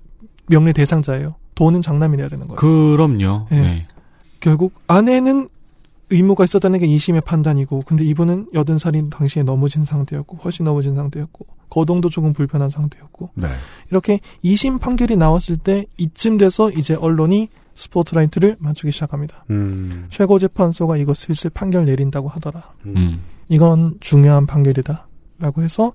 [SPEAKER 7] 명령 대상자예요. 돈은 장남이 내야 되는 거예요.
[SPEAKER 3] 그럼요.
[SPEAKER 7] 네.
[SPEAKER 3] 네.
[SPEAKER 7] 결국 아내는 의무가 있었다는 게 2심의 판단이고, 근데 이분은 80살인 당시에 넘어진 상태였고, 훨씬 넘어진 상태였고, 거동도 조금 불편한 상태였고,
[SPEAKER 2] 네.
[SPEAKER 7] 이렇게 2심 판결이 나왔을 때 이쯤 돼서 이제 언론이 스포트라이트를 맞추기 시작합니다.
[SPEAKER 2] 음.
[SPEAKER 7] 최고재판소가 이거 슬슬 판결 내린다고 하더라.
[SPEAKER 3] 음.
[SPEAKER 7] 이건 중요한 판결이다. 라고 해서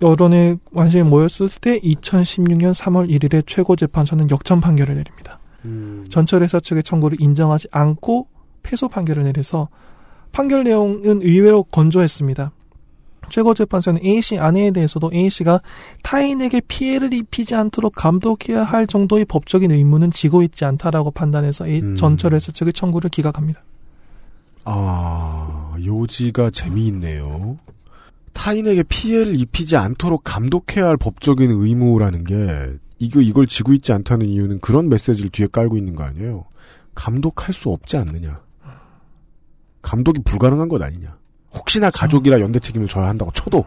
[SPEAKER 7] 여론의 관심이 모였을 때 2016년 3월 1일에 최고재판소는 역전 판결을 내립니다.
[SPEAKER 2] 음.
[SPEAKER 7] 전철 회사 측의 청구를 인정하지 않고 패소 판결을 내려서 판결 내용은 의외로 건조했습니다. 최고재판소는 A씨 아내에 대해서도 A씨가 타인에게 피해를 입히지 않도록 감독해야 할 정도의 법적인 의무는 지고 있지 않다라고 판단해서 A-
[SPEAKER 2] 음.
[SPEAKER 7] 전철회사 측의 청구를 기각합니다.
[SPEAKER 2] 아, 요지가 재미있네요. 타인에게 피해를 입히지 않도록 감독해야 할 법적인 의무라는 게, 이거, 이걸 지고 있지 않다는 이유는 그런 메시지를 뒤에 깔고 있는 거 아니에요? 감독할 수 없지 않느냐. 감독이 불가능한 것 아니냐. 혹시나 가족이라 연대 책임을 져야 한다고 쳐도,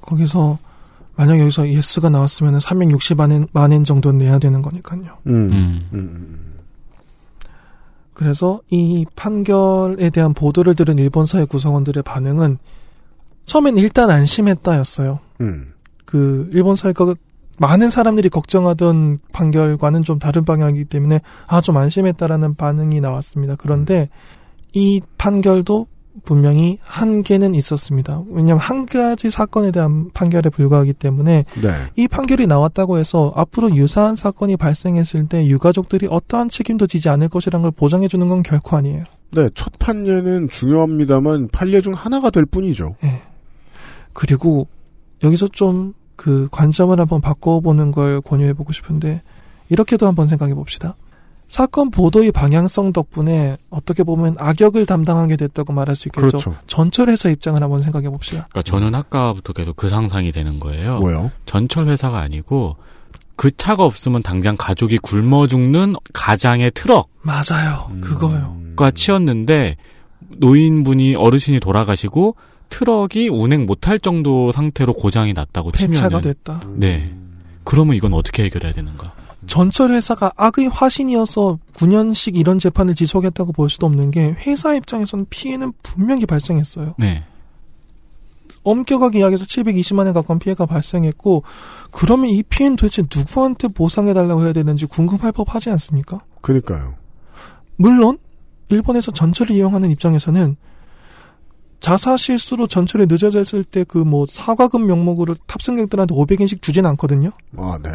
[SPEAKER 7] 거기서 만약 여기서 yes가 나왔으면 360만 엔 정도 내야 되는 거니까요.
[SPEAKER 2] 음,
[SPEAKER 3] 음.
[SPEAKER 2] 음, 음.
[SPEAKER 7] 그래서 이 판결에 대한 보도를 들은 일본 사회 구성원들의 반응은 처음엔 일단 안심했다였어요.
[SPEAKER 2] 음.
[SPEAKER 7] 그 일본 사회가 많은 사람들이 걱정하던 판결과는 좀 다른 방향이기 때문에 아 좀 안심했다라는 반응이 나왔습니다. 그런데 이 판결도 분명히 한계는 있었습니다. 왜냐하면 한 가지 사건에 대한 판결에 불과하기 때문에
[SPEAKER 2] 네.
[SPEAKER 7] 이 판결이 나왔다고 해서 앞으로 유사한 사건이 발생했을 때 유가족들이 어떠한 책임도 지지 않을 것이라는 걸 보장해 주는 건 결코 아니에요.
[SPEAKER 2] 네, 첫 판례는 중요합니다만, 판례 중 하나가 될 뿐이죠.
[SPEAKER 7] 그리고 여기서 좀 그 관점을 한번 바꿔보는 걸 권유해보고 싶은데 이렇게도 한번 생각해 봅시다. 사건 보도의 방향성 덕분에 어떻게 보면 악역을 담당하게 됐다고 말할 수 있겠죠.
[SPEAKER 2] 그렇죠.
[SPEAKER 7] 전철 회사 입장을 한번 생각해 봅시다.
[SPEAKER 3] 그러니까 저는 아까부터 계속 그 상상이 되는 거예요.
[SPEAKER 2] 뭐요?
[SPEAKER 3] 전철 회사가 아니고 그 차가 없으면 당장 가족이 굶어 죽는 가장의 트럭과
[SPEAKER 7] 맞아요.
[SPEAKER 2] 음.
[SPEAKER 7] 그거요.
[SPEAKER 3] 치였는데 노인분이 어르신이 돌아가시고 트럭이 운행 못할 정도 상태로 고장이 났다고
[SPEAKER 7] 폐차가
[SPEAKER 3] 치면은
[SPEAKER 7] 됐다.
[SPEAKER 3] 네. 그러면 이건 어떻게 해결해야 되는가?
[SPEAKER 7] 전철 회사가 악의 화신이어서 9년씩 이런 재판을 지속했다고 볼 수도 없는 게 회사 입장에서는 피해는 분명히 발생했어요.
[SPEAKER 3] 네.
[SPEAKER 7] 엄격하게 이야기해서 720만 원 가까운 피해가 발생했고 그러면 이 피해는 도대체 누구한테 보상해 달라고 해야 되는지 궁금할 법하지 않습니까?
[SPEAKER 2] 그니까요.
[SPEAKER 7] 물론 일본에서 전철을 이용하는 입장에서는 자사 실수로 전철이 늦어졌을 때 그 뭐 사과금 명목으로 탑승객들한테 500엔씩 주진 않거든요.
[SPEAKER 2] 아, 네.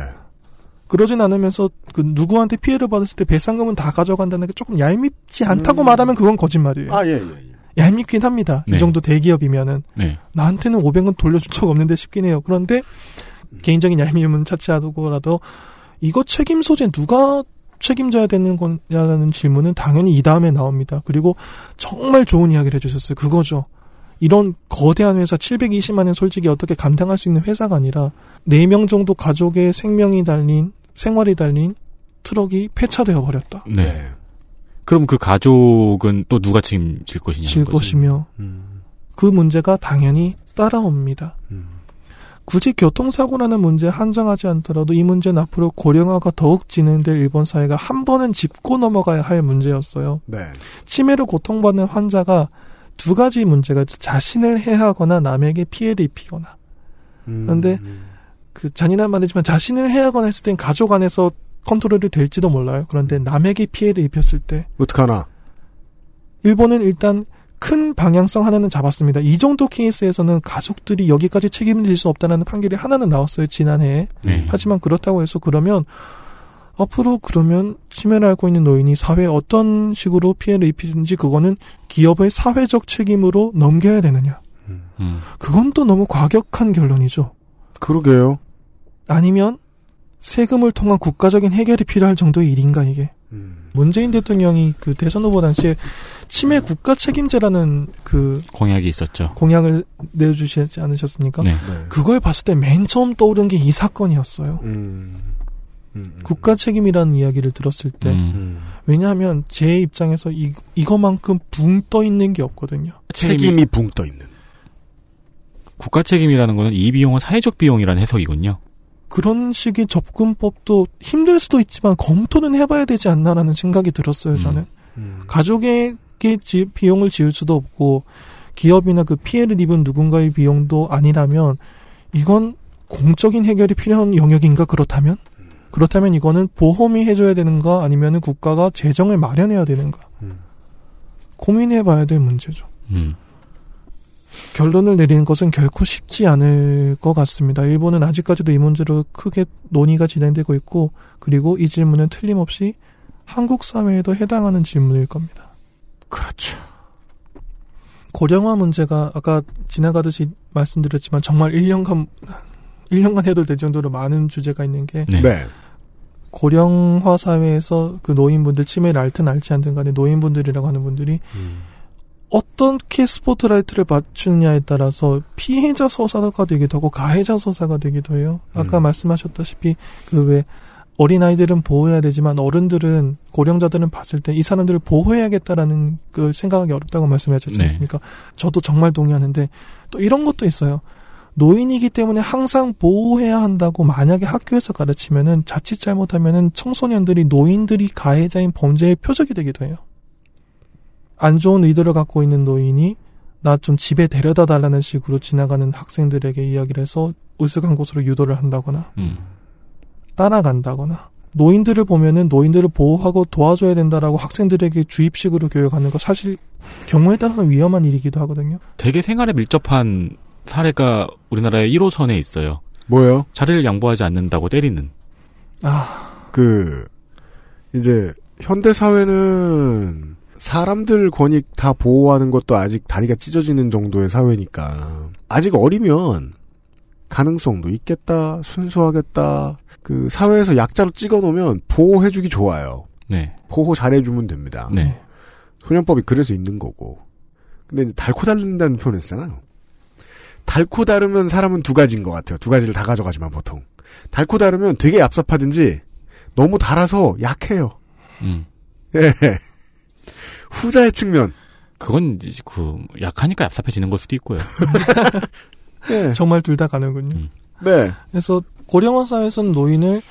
[SPEAKER 7] 그러진 않으면서 그 누구한테 피해를 받았을 때 배상금은 다 가져간다는 게 조금 얄밉지 않다고
[SPEAKER 2] 음.
[SPEAKER 7] 말하면 그건 거짓말이에요.
[SPEAKER 2] 아, 예, 예, 예.
[SPEAKER 7] 얄밉긴 합니다.
[SPEAKER 3] 네.
[SPEAKER 7] 이 정도 대기업이면은
[SPEAKER 3] 네.
[SPEAKER 7] 나한테는 500원 돌려준 적 없는데 싶긴 해요. 그런데 개인적인 얄미움은 차치하고라도 이거 책임 소재 누가 책임져야 되는 거냐라는 질문은 당연히 이 다음에 나옵니다. 그리고 정말 좋은 이야기를 해주셨어요. 그거죠. 이런 거대한 회사 720만 원 솔직히 어떻게 감당할 수 있는 회사가 아니라 4명 정도 가족의 생명이 달린 생활이 달린 트럭이 폐차되어 버렸다.
[SPEAKER 3] 네. 그럼 그 가족은 또 누가 책임질 것이냐?
[SPEAKER 7] 질 것이며
[SPEAKER 2] 음.
[SPEAKER 7] 그 문제가 당연히 따라옵니다.
[SPEAKER 2] 음.
[SPEAKER 7] 굳이 교통사고라는 문제에 한정하지 않더라도 이 문제는 앞으로 고령화가 더욱 진행될 일본 사회가 한 번은 짚고 넘어가야 할 문제였어요.
[SPEAKER 2] 네.
[SPEAKER 7] 치매로 고통받는 환자가 두 가지 문제가. 자신을 해하거나 남에게 피해를 입히거나.
[SPEAKER 2] 음.
[SPEAKER 7] 그런데 그 잔인한 말이지만 자신을 해하거나 했을 땐 가족 안에서 컨트롤이 될지도 몰라요. 그런데 남에게 피해를 입혔을 때
[SPEAKER 2] 어떡하나.
[SPEAKER 7] 일본은 일단 큰 방향성 하나는 잡았습니다. 이 정도 케이스에서는 가족들이 여기까지 책임을 질 수 없다는 판결이 하나는 나왔어요. 지난해에.
[SPEAKER 3] 네.
[SPEAKER 7] 하지만 그렇다고 해서 그러면 앞으로 그러면 치매를 앓고 있는 노인이 사회에 어떤 식으로 피해를 입히든지 그거는 기업의 사회적 책임으로 넘겨야 되느냐.
[SPEAKER 3] 음.
[SPEAKER 7] 그건 또 너무 과격한 결론이죠.
[SPEAKER 2] 그러게요.
[SPEAKER 7] 아니면 세금을 통한 국가적인 해결이 필요할 정도의 일인가 이게.
[SPEAKER 2] 음.
[SPEAKER 7] 문재인 대통령이 그 대선 후보 당시에 치매 국가 책임제라는 그
[SPEAKER 3] 공약이 있었죠.
[SPEAKER 7] 공약을 내주시지 않으셨습니까?
[SPEAKER 3] 네.
[SPEAKER 7] 그걸 봤을 때 맨 처음 떠오른 게 이 사건이었어요.
[SPEAKER 2] 음. 음.
[SPEAKER 7] 국가 책임이라는 이야기를 들었을 때
[SPEAKER 3] 음.
[SPEAKER 2] 음.
[SPEAKER 7] 왜냐하면 제 입장에서 이 이거만큼 붕 떠 있는 게 없거든요.
[SPEAKER 2] 책임이 붕 떠 있는.
[SPEAKER 3] 국가 책임이라는 거는 이 비용은 사회적 비용이라는 해석이군요.
[SPEAKER 7] 그런 식의 접근법도 힘들 수도 있지만 검토는 해봐야 되지 않나라는 생각이 들었어요. 저는
[SPEAKER 2] 음.
[SPEAKER 7] 가족에게 지- 비용을 지을 수도 없고 기업이나 그 피해를 입은 누군가의 비용도 아니라면 이건 공적인 해결이 필요한 영역인가 그렇다면 그렇다면 이거는 보험이 해줘야 되는가 아니면은 국가가 재정을 마련해야 되는가
[SPEAKER 2] 음.
[SPEAKER 7] 고민해봐야 될 문제죠.
[SPEAKER 3] 음.
[SPEAKER 7] 결론을 내리는 것은 결코 쉽지 않을 것 같습니다. 일본은 아직까지도 이 문제로 크게 논의가 진행되고 있고, 그리고 이 질문은 틀림없이 한국 사회에도 해당하는 질문일 겁니다.
[SPEAKER 2] 그렇죠.
[SPEAKER 7] 고령화 문제가 아까 지나가듯이 말씀드렸지만 정말 1년간, 1년간 해도 될 정도로 많은 주제가 있는 게
[SPEAKER 3] 네.
[SPEAKER 2] 네.
[SPEAKER 7] 고령화 사회에서 그 노인분들 치매를 앓든 앓지 않든 간에 노인분들이라고 하는 분들이
[SPEAKER 2] 음.
[SPEAKER 7] 어떻게 스포트라이트를 맞추느냐에 따라서 피해자 서사가 되기도 하고 가해자 서사가 되기도 해요. 아까
[SPEAKER 2] 음.
[SPEAKER 7] 말씀하셨다시피 그 왜 어린아이들은 보호해야 되지만 어른들은 고령자들은 봤을 때 이 사람들을 보호해야겠다라는 걸 생각하기 어렵다고 말씀하셨지
[SPEAKER 3] 네.
[SPEAKER 7] 않습니까? 저도 정말 동의하는데 또 이런 것도 있어요. 노인이기 때문에 항상 보호해야 한다고 만약에 학교에서 가르치면은 자칫 잘못하면은 청소년들이 노인들이 가해자인 범죄의 표적이 되기도 해요. 안 좋은 의도를 갖고 있는 노인이 나 좀 집에 데려다 달라는 식으로 지나가는 학생들에게 이야기를 해서 으슥한 곳으로 유도를 한다거나
[SPEAKER 3] 음.
[SPEAKER 7] 따라간다거나 노인들을 보면은 노인들을 보호하고 도와줘야 된다라고 학생들에게 주입식으로 교육하는 거 사실 경우에 따라서 위험한 일이기도 하거든요.
[SPEAKER 3] 되게 생활에 밀접한 사례가 우리나라의 1호선에 있어요.
[SPEAKER 2] 뭐예요?
[SPEAKER 3] 자리를 양보하지 않는다고 때리는.
[SPEAKER 7] 아,
[SPEAKER 2] 그 이제 현대 사회는 사람들 권익 다 보호하는 것도 아직 다리가 찢어지는 정도의 사회니까 아직 어리면 가능성도 있겠다, 순수하겠다. 그 사회에서 약자로 찍어놓으면 보호해주기 좋아요.
[SPEAKER 3] 네.
[SPEAKER 2] 보호 잘해주면 됩니다.
[SPEAKER 3] 네.
[SPEAKER 2] 소년법이 그래서 있는 거고. 근데 이제 달고 다른다는 표현을 쓰잖아요. 달고 다르면 사람은 두 가지인 것 같아요. 두 가지를 다 가져가지만 보통. 달고 다르면 되게 얍삽하든지 너무 달아서 약해요.
[SPEAKER 3] 음.
[SPEAKER 2] 예. 후자의 측면.
[SPEAKER 3] 그건 이제 그 약하니까 얍삽해지는 걸 수도 있고요.
[SPEAKER 2] 예.
[SPEAKER 7] 정말 둘 다 가는군요.
[SPEAKER 3] 음.
[SPEAKER 2] 네.
[SPEAKER 7] 그래서 고령화 사회에서는 노인을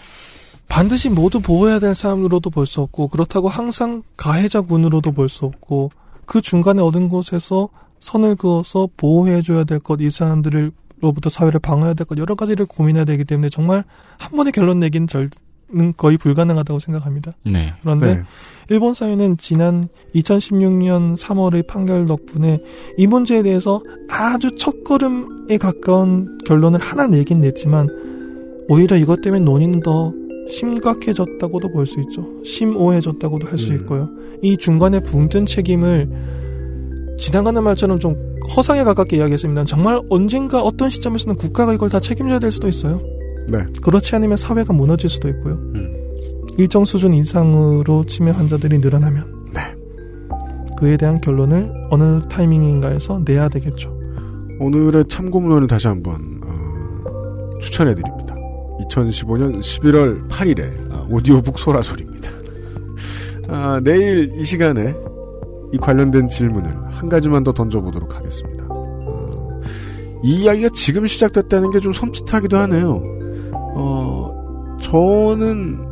[SPEAKER 7] 반드시 모두 보호해야 될 사람으로도 볼 수 없고 그렇다고 항상 가해자군으로도 볼 수 없고 그 중간에 얻은 곳에서 선을 그어서 보호해줘야 될 것, 이 사람들로부터 사회를 방어해야 될 것 여러 가지를 고민해야 되기 때문에 정말 한 번에 결론 내기는 절, 는 거의 불가능하다고 생각합니다.
[SPEAKER 3] 네.
[SPEAKER 7] 그런데
[SPEAKER 2] 네.
[SPEAKER 7] 일본 사회는 지난 2016년 3월의 판결 덕분에 이 문제에 대해서 아주 첫걸음에 가까운 결론을 하나 내긴 냈지만 오히려 이것 때문에 논의는 더 심각해졌다고도 볼 수 있죠. 심오해졌다고도 할수
[SPEAKER 2] 음.
[SPEAKER 7] 있고요. 이 중간에 붕뜬 책임을 지나가는 말처럼 좀 허상에 가깝게 이야기했습니다. 정말 언젠가 어떤 시점에서는 국가가 이걸 다 책임져야 될 수도 있어요.
[SPEAKER 2] 네.
[SPEAKER 7] 그렇지 않으면 사회가 무너질 수도 있고요.
[SPEAKER 2] 음.
[SPEAKER 7] 일정 수준 이상으로 치매 환자들이 늘어나면
[SPEAKER 2] 네.
[SPEAKER 7] 그에 대한 결론을 어느 타이밍인가에서 내야 되겠죠.
[SPEAKER 2] 오늘의 참고문헌을 다시 한번 어, 추천해드립니다. 2015년 11월 8일에 아, 오디오북 소라소리입니다. 아, 내일 이 시간에 이 관련된 질문을 한 가지만 더 던져보도록 하겠습니다. 어, 이 이야기가 지금 시작됐다는 게 좀 섬찟하기도 하네요. 어, 저는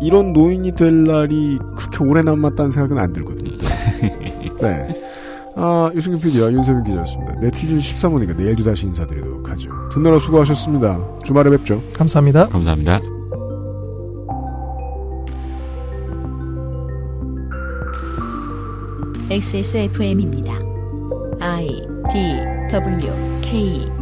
[SPEAKER 2] 이런 노인이 될 날이 그렇게 오래 남았다는 생각은 안 들거든요. 네. 아, 유승균 PD와 윤세민 기자였습니다. 네티즌 13호니까 내일도 다시 인사드리도록 하죠. 듣느라 수고하셨습니다. 주말에 뵙죠.
[SPEAKER 7] 감사합니다.
[SPEAKER 3] 감사합니다.
[SPEAKER 1] XSFM입니다. I D W K